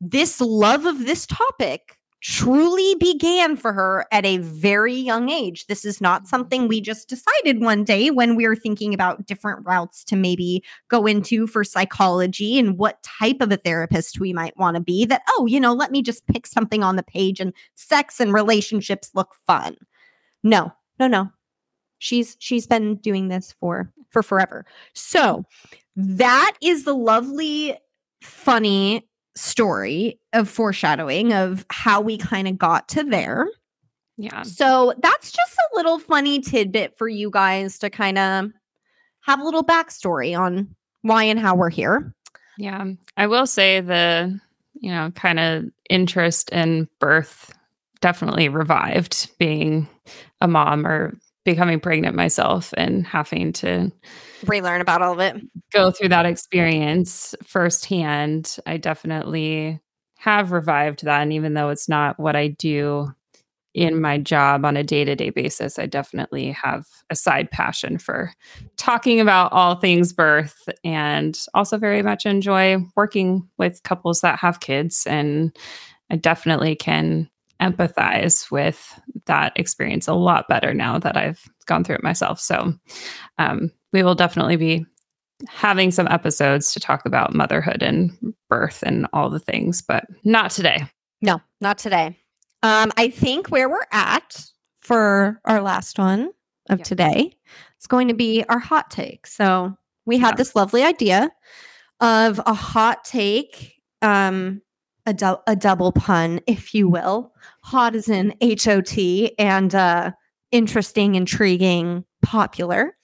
B: this love of this topic truly began for her at a very young age. This is not mm-hmm. something we just decided one day when we were thinking about different routes to maybe go into for psychology and what type of a therapist we might want to be. That, oh, you know, let me just pick something on the page and sex and relationships look fun. No, no, no. She's she's been doing this for for forever. So that is the lovely, funny story of foreshadowing of how we kind of got to there.
A: yeah.
B: So that's just a little funny tidbit for you guys to kind of have a little backstory on why and how we're here.
A: Yeah. I will say the, you know, kind of interest in birth definitely revived being a mom or becoming pregnant myself and having to
B: Relearn about all of it.
A: go through that experience firsthand. I definitely have revived that. And even though it's not what I do in my job on a day to day basis, I definitely have a side passion for talking about all things birth and also very much enjoy working with couples that have kids. And I definitely can empathize with that experience a lot better now that I've gone through it myself. So um, we will definitely be having some episodes to talk about motherhood and birth and all the things, but not today.
B: No, not today. Um, I think where we're at for our last one of
A: Yeah.
B: today is going to be our hot take. So we had
A: Yeah.
B: this lovely idea of a hot take, um, a, dou- a double pun, if you will. Hot is in H O T and uh, interesting, intriguing, popular.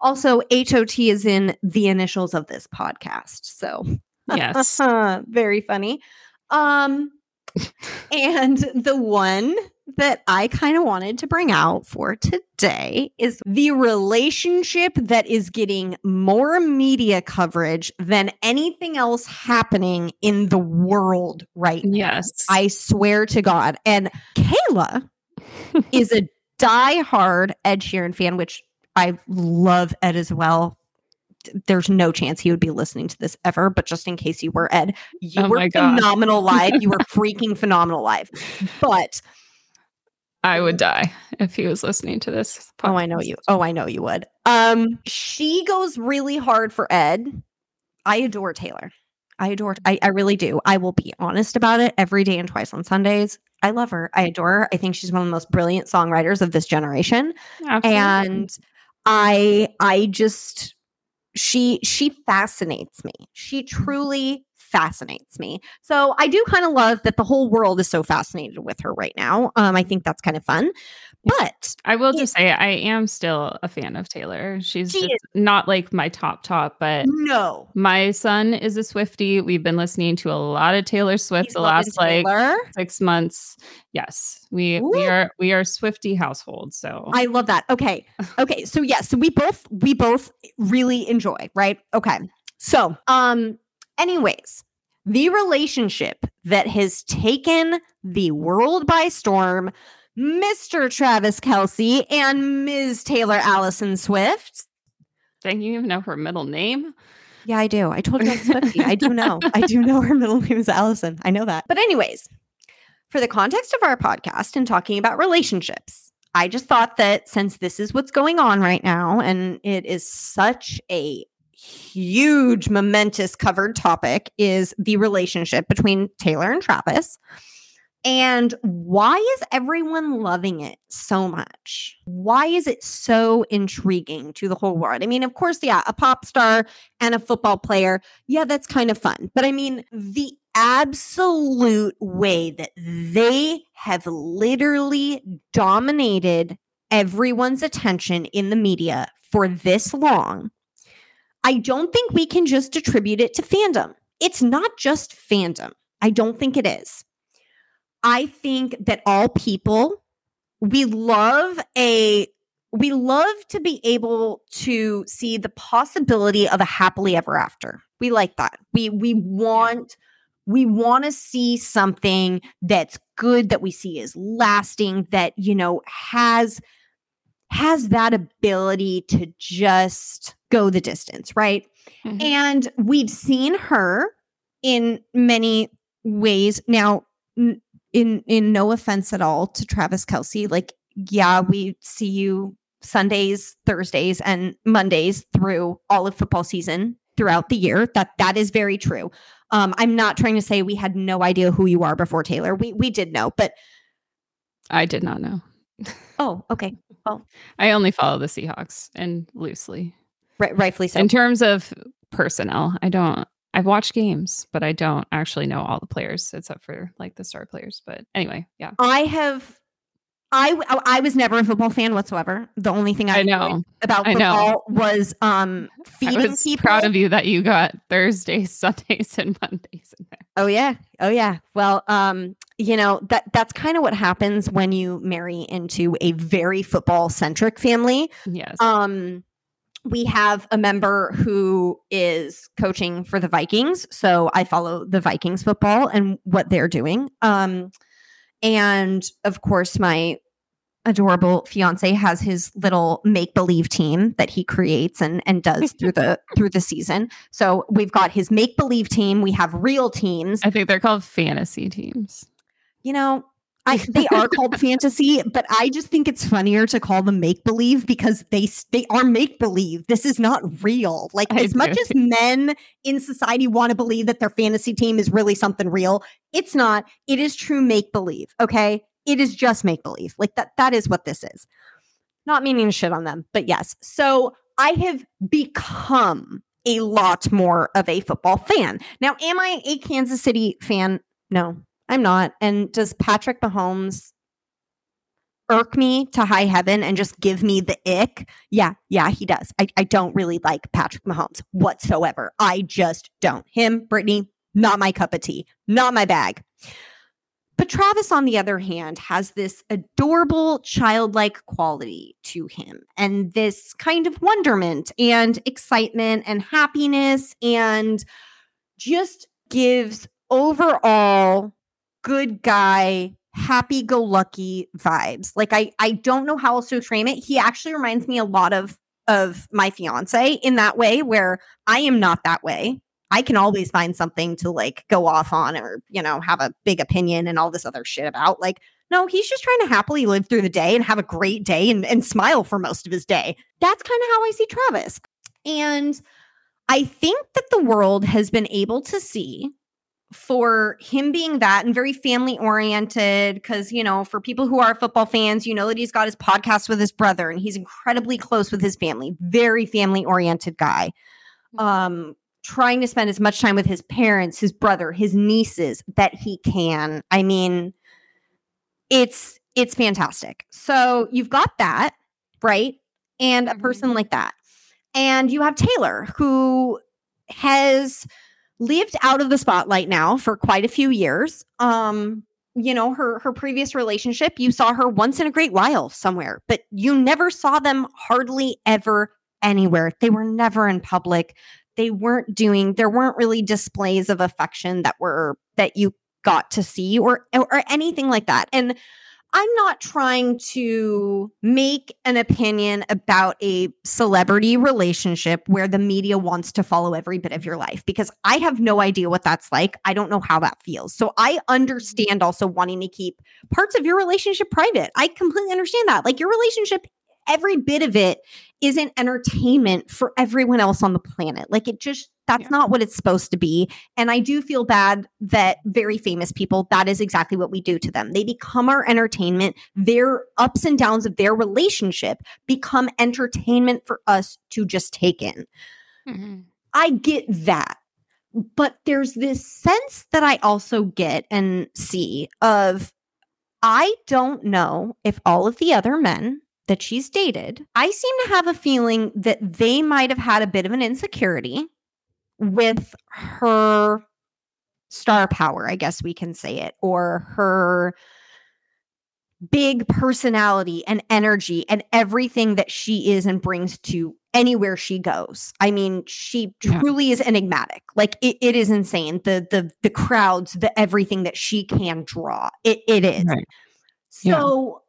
B: Also, H O T is in the initials of this podcast. So
A: Yes.
B: very funny. Um, and the one that I kind of wanted to bring out for today is the relationship that is getting more media coverage than anything else happening in the world right now.
A: yes.
B: I swear to God. And Kayla is a diehard Ed Sheeran fan, which I love Ed as well. there's no chance he would be listening to this ever, but just in case you were, Ed, you
A: Oh
B: were phenomenal live. You were freaking phenomenal live. But
A: I would die if he was listening to this.
B: oh, I know you. Oh, I know you would. Um, she goes really hard for Ed. I adore Taylor. I adore. I, I really do. I will be honest about it every day and twice on Sundays. I love her. I adore her. I think she's one of the most brilliant songwriters of this generation.
A: Absolutely.
B: and i i just she she fascinates me she truly fascinates me. So i do kind of love that the whole world is so fascinated with her right now. Um i think that's kind of fun but
A: I will just say I am still a fan of Taylor. She's
B: She
A: just not like my top top, but
B: no.
A: my son is a Swiftie. We've been listening to a lot of Taylor Swift
B: he's
A: the last like six months. Yes, we
B: Ooh.
A: we are we are Swiftie household. So
B: i love that. Okay. Okay so yes so we both we both really enjoy right? Okay. So um anyways the relationship that has taken the world by storm Mr. Travis Kelce and Ms. Taylor Allison Swift.
A: dang, you even know her middle name?
B: Yeah, I do. I told you I'm Swiftie. I do know. I do know her middle name is Allison. I know that. But, anyways, for the context of our podcast and talking about relationships, I just thought that since this is what's going on right now, and it is such a huge, momentous covered topic, is the relationship between Taylor and Travis. And why is everyone loving it so much? Why is it so intriguing to the whole world? I mean, of course, yeah, a pop star and a football player, yeah, that's kind of fun. But I mean, the absolute way that they have literally dominated everyone's attention in the media for this long, I don't think we can just attribute it to fandom. It's not just fandom. I don't think it is. I think that all people, we love a we love to be able to see the possibility of a happily ever after. We like that. We we want we want to see something that's good that we see is lasting that you know has has that ability to just go the distance, right?
A: Mhm.
B: And we've seen her in many ways. Now, in in no offense at all to Travis Kelce, like yeah, we see you Sundays, Thursdays, and Mondays through all of football season throughout the year. That that is very true. Um, I'm not trying to say we had no idea who you are before Taylor. We we did know, but
A: I did not know.
B: oh, okay, Well,
A: I only follow the Seahawks and loosely.
B: Right, rightfully so.
A: In terms of personnel, I don't. I've watched games, but I don't actually know all the players except for like the star players. But anyway, yeah,
B: I have. I I was never a football fan whatsoever. The only thing I,
A: I know.
B: about
A: I know.
B: football was um
A: I
B: feeding
A: was
B: people.
A: proud of you that you got Thursdays, Sundays, and Mondays in there.
B: Oh yeah. Oh yeah. Well, um, you know, that that's kind of what happens when you marry into a very football centric family.
A: Yes.
B: Um we have a member who is coaching for the Vikings, so I follow the Vikings football and what they're doing. Um and of course my adorable fiance has his little make believe team that he creates and and does through the through the season. So we've got his make believe team, we have real teams.
A: I think they're called fantasy teams.
B: You know, I they are called fantasy, but I just think it's funnier to call them make believe because they they are make believe. This is not real. Like
A: I
B: as much as men in society want to believe that their fantasy team is really something real, it's not. It is true make believe, okay? It is just make believe. Like that that is what this is. Not meaning to shit on them, but yes. So I have become a lot more of a football fan. Now, am I a Kansas City fan? No, I'm not. And does Patrick Mahomes irk me to high heaven and just give me the ick? Yeah, yeah, he does. I, I don't really like Patrick Mahomes whatsoever. I just don't. Him, Brittany, not my cup of tea, not my bag. But Travis, on the other hand, has this adorable childlike quality to him and this kind of wonderment and excitement and happiness and just gives overall good guy, happy go lucky vibes. Like I I don't know how else to frame it. He actually reminds me a lot of of my fiance in that way where I am not that way. I can always find something to like go off on or, you know, have a big opinion and all this other shit about. Like, no, he's just trying to happily live through the day and have a great day and, and smile for most of his day. That's kind of how I see Travis. And I think that the world has been able to see for him being that and very family oriented because you know for people who are football fans you know that he's got his podcast with his brother and he's incredibly close with his family very family oriented guy. Mm-hmm. um trying to spend as much time with his parents his brother his nieces that he can. I mean it's it's fantastic. So you've got that right? And a mm-hmm. person like that. And you have taylor who has lived out of the spotlight now for quite a few years. Um, you know, her her previous relationship, you saw her once in a great while somewhere, but you never saw them hardly ever anywhere. They were never in public. They weren't doing there weren't really displays of affection that were that you got to see or or anything like that. And I'm not trying to make an opinion about a celebrity relationship where the media wants to follow every bit of your life because I have no idea what that's like. I don't know how that feels. So I mm-hmm. understand also wanting to keep parts of your relationship private. I completely understand that. Like your relationship every bit of it isn't entertainment for everyone else on the planet. Like it just that's yeah. not what it's supposed to be. And I do feel bad that very famous people, that is exactly what we do to them. They become our entertainment. Their ups and downs of their relationship become entertainment for us to just take in. Mm-hmm. I get that. But there's this sense that I also get and see of I don't know if all of the other men that she's dated, I seem to have a feeling that they might have had a bit of an insecurity with her star power, I guess we can say it, or her big personality and energy and everything that she is and brings to anywhere she goes. I mean, she truly yeah. is enigmatic. Like it, it is insane. The the the crowds, the everything that she can draw. It it is. Right. So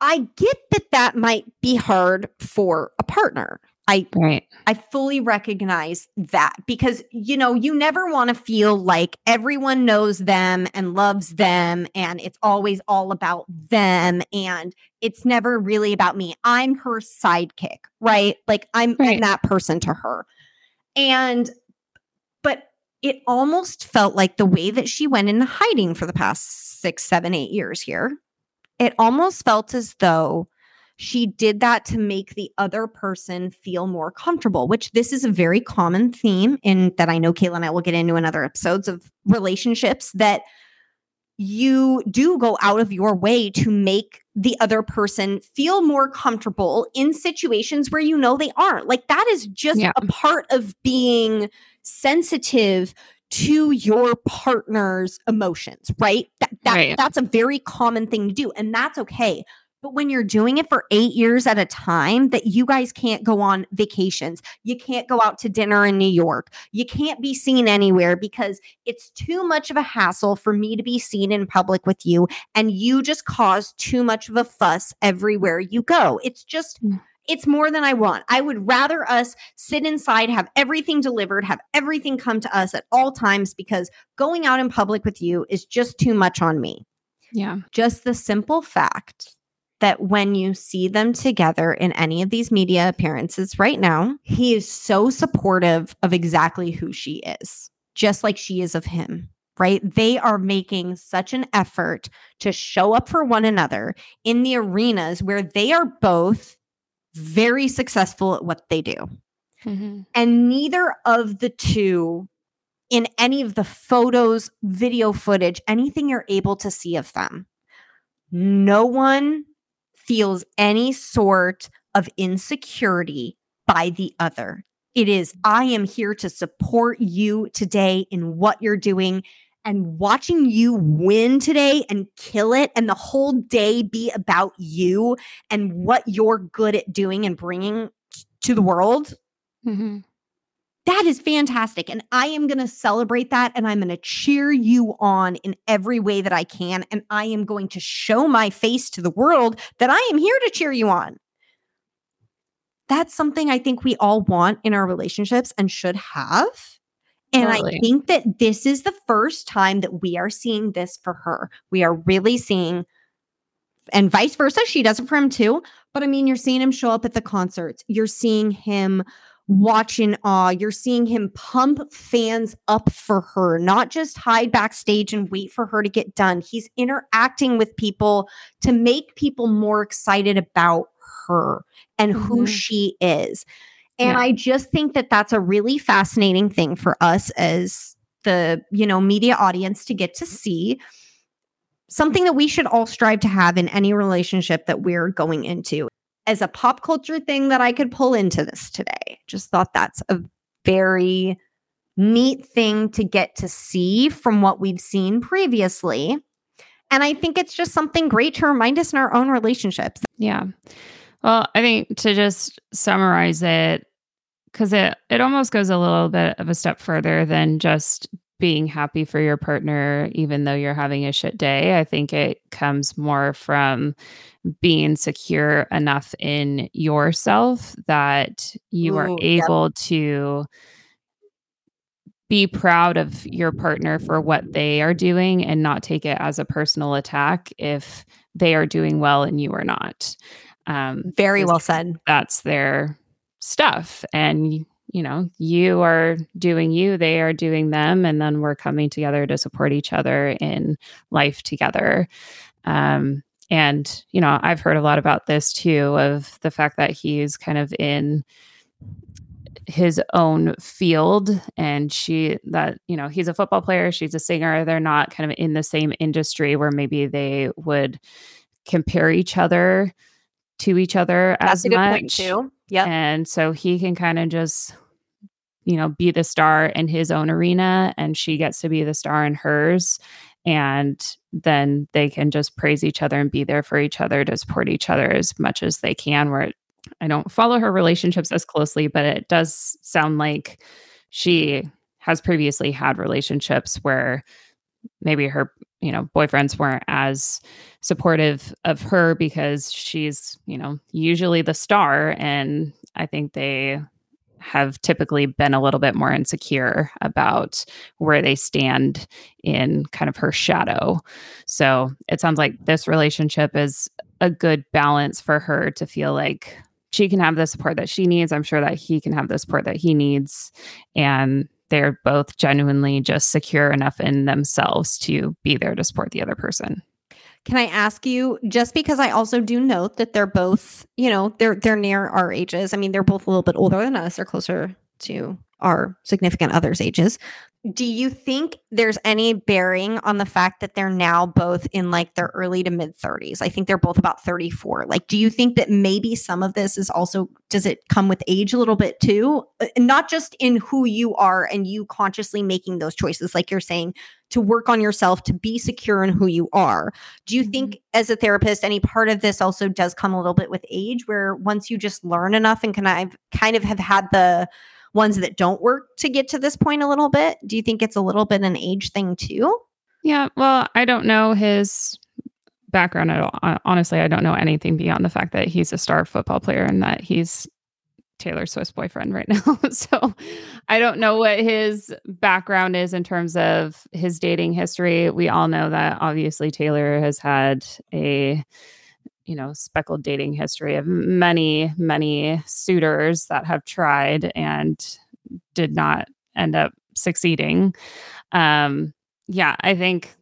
B: I get that that might be hard for a partner. I right. I fully recognize that because you know, you never want to feel like everyone knows them and loves them and it's always all about them and it's never really about me. I'm her sidekick, right? Like I'm, right. I'm that person to her. And but it almost felt like the way that she went into hiding for the past six, seven, eight years here it almost felt as though she did that to make the other person feel more comfortable, which this is a very common theme in that I know Kayla and I will get into in other episodes of relationships that you do go out of your way to make the other person feel more comfortable in situations where you know they aren't. Like that is just yeah. a part of being sensitive to your partner's emotions, right? That, that right. that's a very common thing to do and that's okay. But when you're doing it for 8 years at a time that you guys can't go on vacations, you can't go out to dinner in New York, you can't be seen anywhere because it's too much of a hassle for me to be seen in public with you and you just cause too much of a fuss everywhere you go. It's just mm it's more than I want. I would rather us sit inside, have everything delivered, have everything come to us at all times because going out in public with you is just too much on me.
A: Yeah.
B: Just the simple fact that when you see them together in any of these media appearances right now, he is so supportive of exactly who she is, just like she is of him right? They are making such an effort to show up for one another in the arenas where they are both very successful at what they do. Mm-hmm. And neither of the two, in any of the photos, video footage, anything you're able to see of them, no one feels any sort of insecurity by the other. It is, I am here to support you today in what you're doing and watching you win today and kill it and the whole day be about you and what you're good at doing and bringing to the world. Mm-hmm. That is fantastic. And I am going to celebrate that and I'm going to cheer you on in every way that I can. And I am going to show my face to the world that I am here to cheer you on. that's something I think we all want in our relationships and should have. And
A: Totally.
B: I think that this is the first time that we are seeing this for her. We are really seeing, and vice versa, she does it for him too. But I mean, you're seeing him show up at the concerts, you're seeing him watch in awe, you're seeing him pump fans up for her, not just hide backstage and wait for her to get done. He's interacting with people to make people more excited about her and who
A: Mhm.
B: she is. And
A: Yeah.
B: I just think that that's a really fascinating thing for us as the, you know, media audience to get to see something that we should all strive to have in any relationship that we're going into. As a pop culture thing that I could pull into this today. Just thought that's a very neat thing to get to see from what we've seen previously. And I think it's just something great to remind us in our own relationships.
A: Yeah. Well, I think to just summarize it, because it it almost goes a little bit of a step further than just being happy for your partner, even though you're having a shit day. I think it comes more from being secure enough in yourself that you are
B: Ooh, yep.
A: able to be proud of your partner for what they are doing and not take it as a personal attack if they are doing well and you are not. Um,
B: Very well said.
A: that's their stuff. And, you know, you are doing you, they are doing them. And then we're coming together to support each other in life together. Um, and, you know, I've heard a lot about this too of the fact that he's kind of in his own field and she that you know he's a football player she's a singer they're not kind of in the same industry where maybe they would compare each other to each other
B: That's
A: as
B: a good
A: much
B: point too. Yep.
A: and so he can kind of just you know be the star in his own arena and she gets to be the star in hers and then they can just praise each other and be there for each other to support each other as much as they can where i don't follow her relationships as closely but it does sound like she has previously had relationships where maybe her you know boyfriends weren't as supportive of her because she's you know usually the star. And i think they have typically been a little bit more insecure about where they stand in kind of her shadow. So it sounds like this relationship is a good balance for her to feel like she can have the support that she needs. I'm sure that he can have the support that he needs. And they're both genuinely just secure enough in themselves to be there to support the other person.
B: Can I ask you just because I also do note that they're both, you know, they're they're near our ages. I mean, they're both a little bit older than us. They're closer to our significant others' ages. Do you think there's any bearing on the fact that they're now both in like their early to mid 30s? I think they're both about 34. Like, do you think that maybe some of this is also, does it come with age a little bit too? Uh, Not just in who you are and you consciously making those choices, like you're saying, to work on yourself, to be secure in who you are. Do you think, as a therapist, any part of this also does come a little bit with age, where once you just learn enough and can I kind of have had the ones that don't work to get to this point a little bit? Do you think it's a little bit an age thing too?
A: Yeah, well, I don't know his background at all. Honestly, I don't know anything beyond the fact that he's a star football player and that he's Taylor Swift's boyfriend right now. so I don't know what his background is in terms of his dating history. We all know that obviously Taylor has had a you know speckled dating history of many many suitors that have tried and did not end up succeeding. Um yeah i think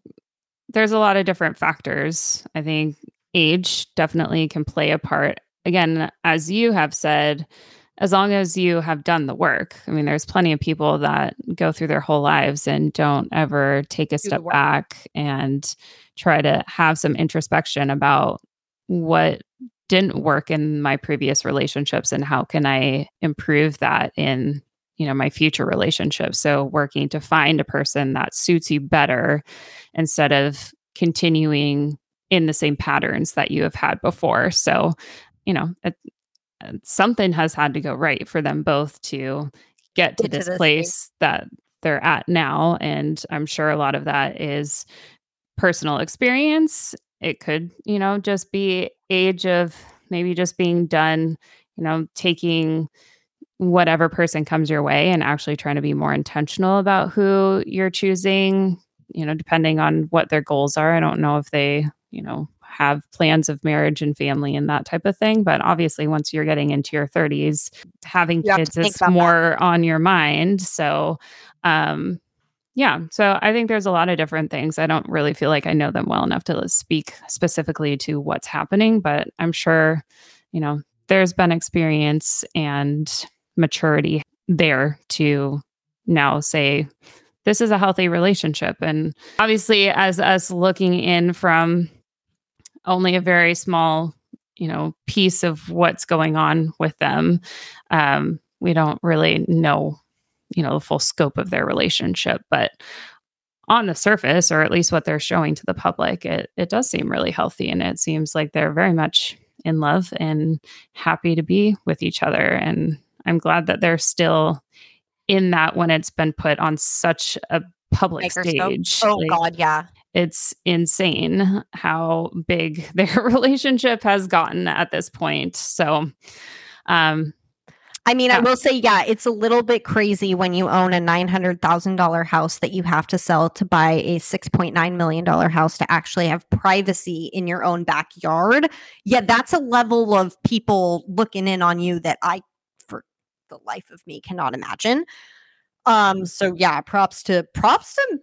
A: there's a lot of different factors. I think age definitely can play a part. Again as you have said as long as you have done the work i mean there's plenty of people that go through their whole lives and don't ever take a
B: the
A: step back and try to have some introspection about what didn't work in my previous relationships and how can i improve that in you know my future relationships? So working to find a person that suits you better instead of continuing in the same patterns that you have had before. So you know it, uh, something has had to go right for them both to get to
B: Get to
A: this
B: this
A: place that they're at now and i'm sure a lot of that is personal experience it could you know just be age of maybe just being done you know, taking whatever person comes your way and actually trying to be more intentional about who you're choosing, you know, depending on what their goals are. I don't know if they, you know, have plans of marriage and family and that type of thing. But obviously, once you're getting into your 30s, having you kids is more that. on your mind. So, um, yeah. So I think there's a lot of different things. I don't really feel like I know them well enough to speak specifically to what's happening, but I'm sure, you know, there's been experience and maturity there to now say this is a healthy relationship and obviously as us looking in from only a very small you know piece of what's going on with them um, we don't really know you know the full scope of their relationship but on the surface or at least what they're showing to the public it, it does seem really healthy and it seems like they're very much in love and happy to be with each other and I'm glad that they're still in that when it's been put on such a public Microscope. stage.
B: Oh like, God, yeah.
A: It's insane how big their relationship has gotten at this point. So, um,
B: I mean, yeah. I will say, yeah, it's a little bit crazy when you own a $900,000 house that you have to sell to buy a $6.9 million house to actually have privacy in your own backyard. Yeah, that's a level of people looking in on you that I for the life of me cannot imagine. Um, so yeah, props to props to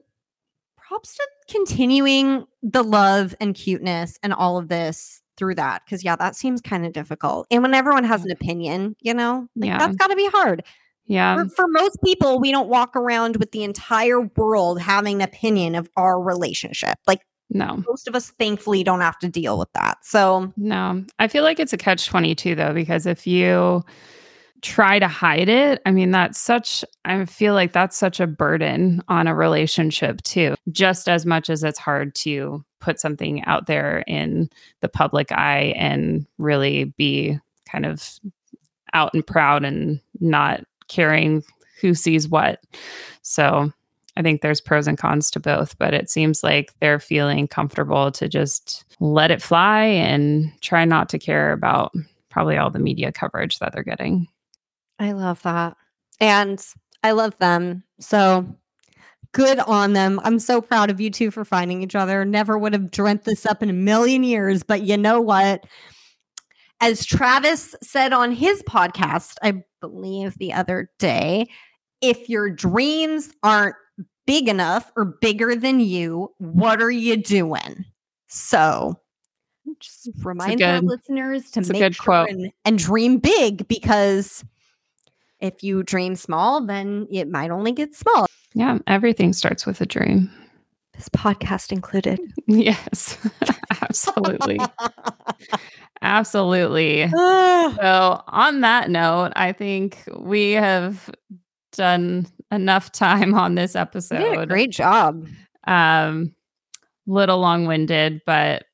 B: props to continuing the love and cuteness and all of this through that because yeah that seems kind of difficult and when everyone has an opinion you know like, yeah. that's got to be hard.
A: Yeah.
B: For, for, most people we don't walk around with the entire world having an opinion of our relationship like
A: no.
B: most of us thankfully don't have to deal with that so
A: no i feel like it's a catch 22 though because if you try to hide it, I mean, that's such, I feel like that's such a burden on a relationship too, just as much as it's hard to put something out there in the public eye and really be kind of out and proud and not caring who sees what. So I think there's pros and cons to both, but it seems like they're feeling comfortable to just let it fly and try not to care about probably all the media coverage that they're getting.
B: I love that. And I love them. So good on them. I'm so proud of you two for finding each other. Never would have dreamt this up in a million years. But you know what? As Travis said on his podcast, I believe the other day, if your dreams aren't big enough or bigger than you, what are you doing? So just remind good, our listeners to make sure and, and dream big because if you dream small, then it might only get small.
A: Yeah, everything starts with a dream.
B: This podcast included.
A: Yes, absolutely. absolutely. so, on that note, I think we have done enough time on this episode.
B: great job.
A: Um, little long winded, but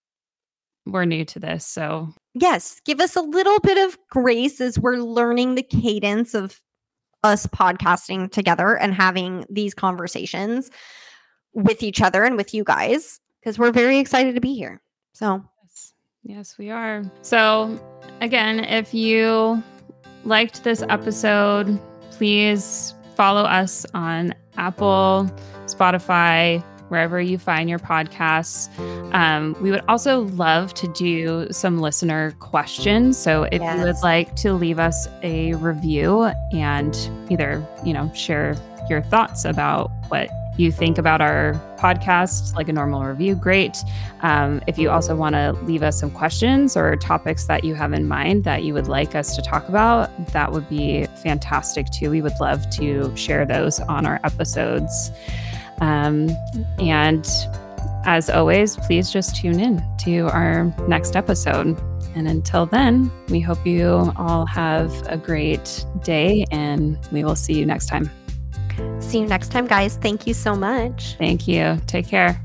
A: we're new to this. So
B: yes, give us a little bit of grace as we're learning the cadence of us podcasting together and having these conversations with each other and with you guys because we're very excited to be here. So,
A: yes, yes we are. So, again, if you liked this episode, please follow us on Apple, Spotify, wherever you find your podcasts. Um, we would also love to do some listener questions. So if yes. you would like to leave us a review and either, you know, share your thoughts about what you think about our podcast, like a normal review, great. Um, if you also want to leave us some questions or topics that you have in mind that you would like us to talk about, that would be fantastic too. We would love to share those on our episodes. Um, and as always, please just tune in to our next episode. And until then, we hope you all have a great day and we will see you next time.
B: See you next time, guys. Thank you so much.
A: Thank you. Take care.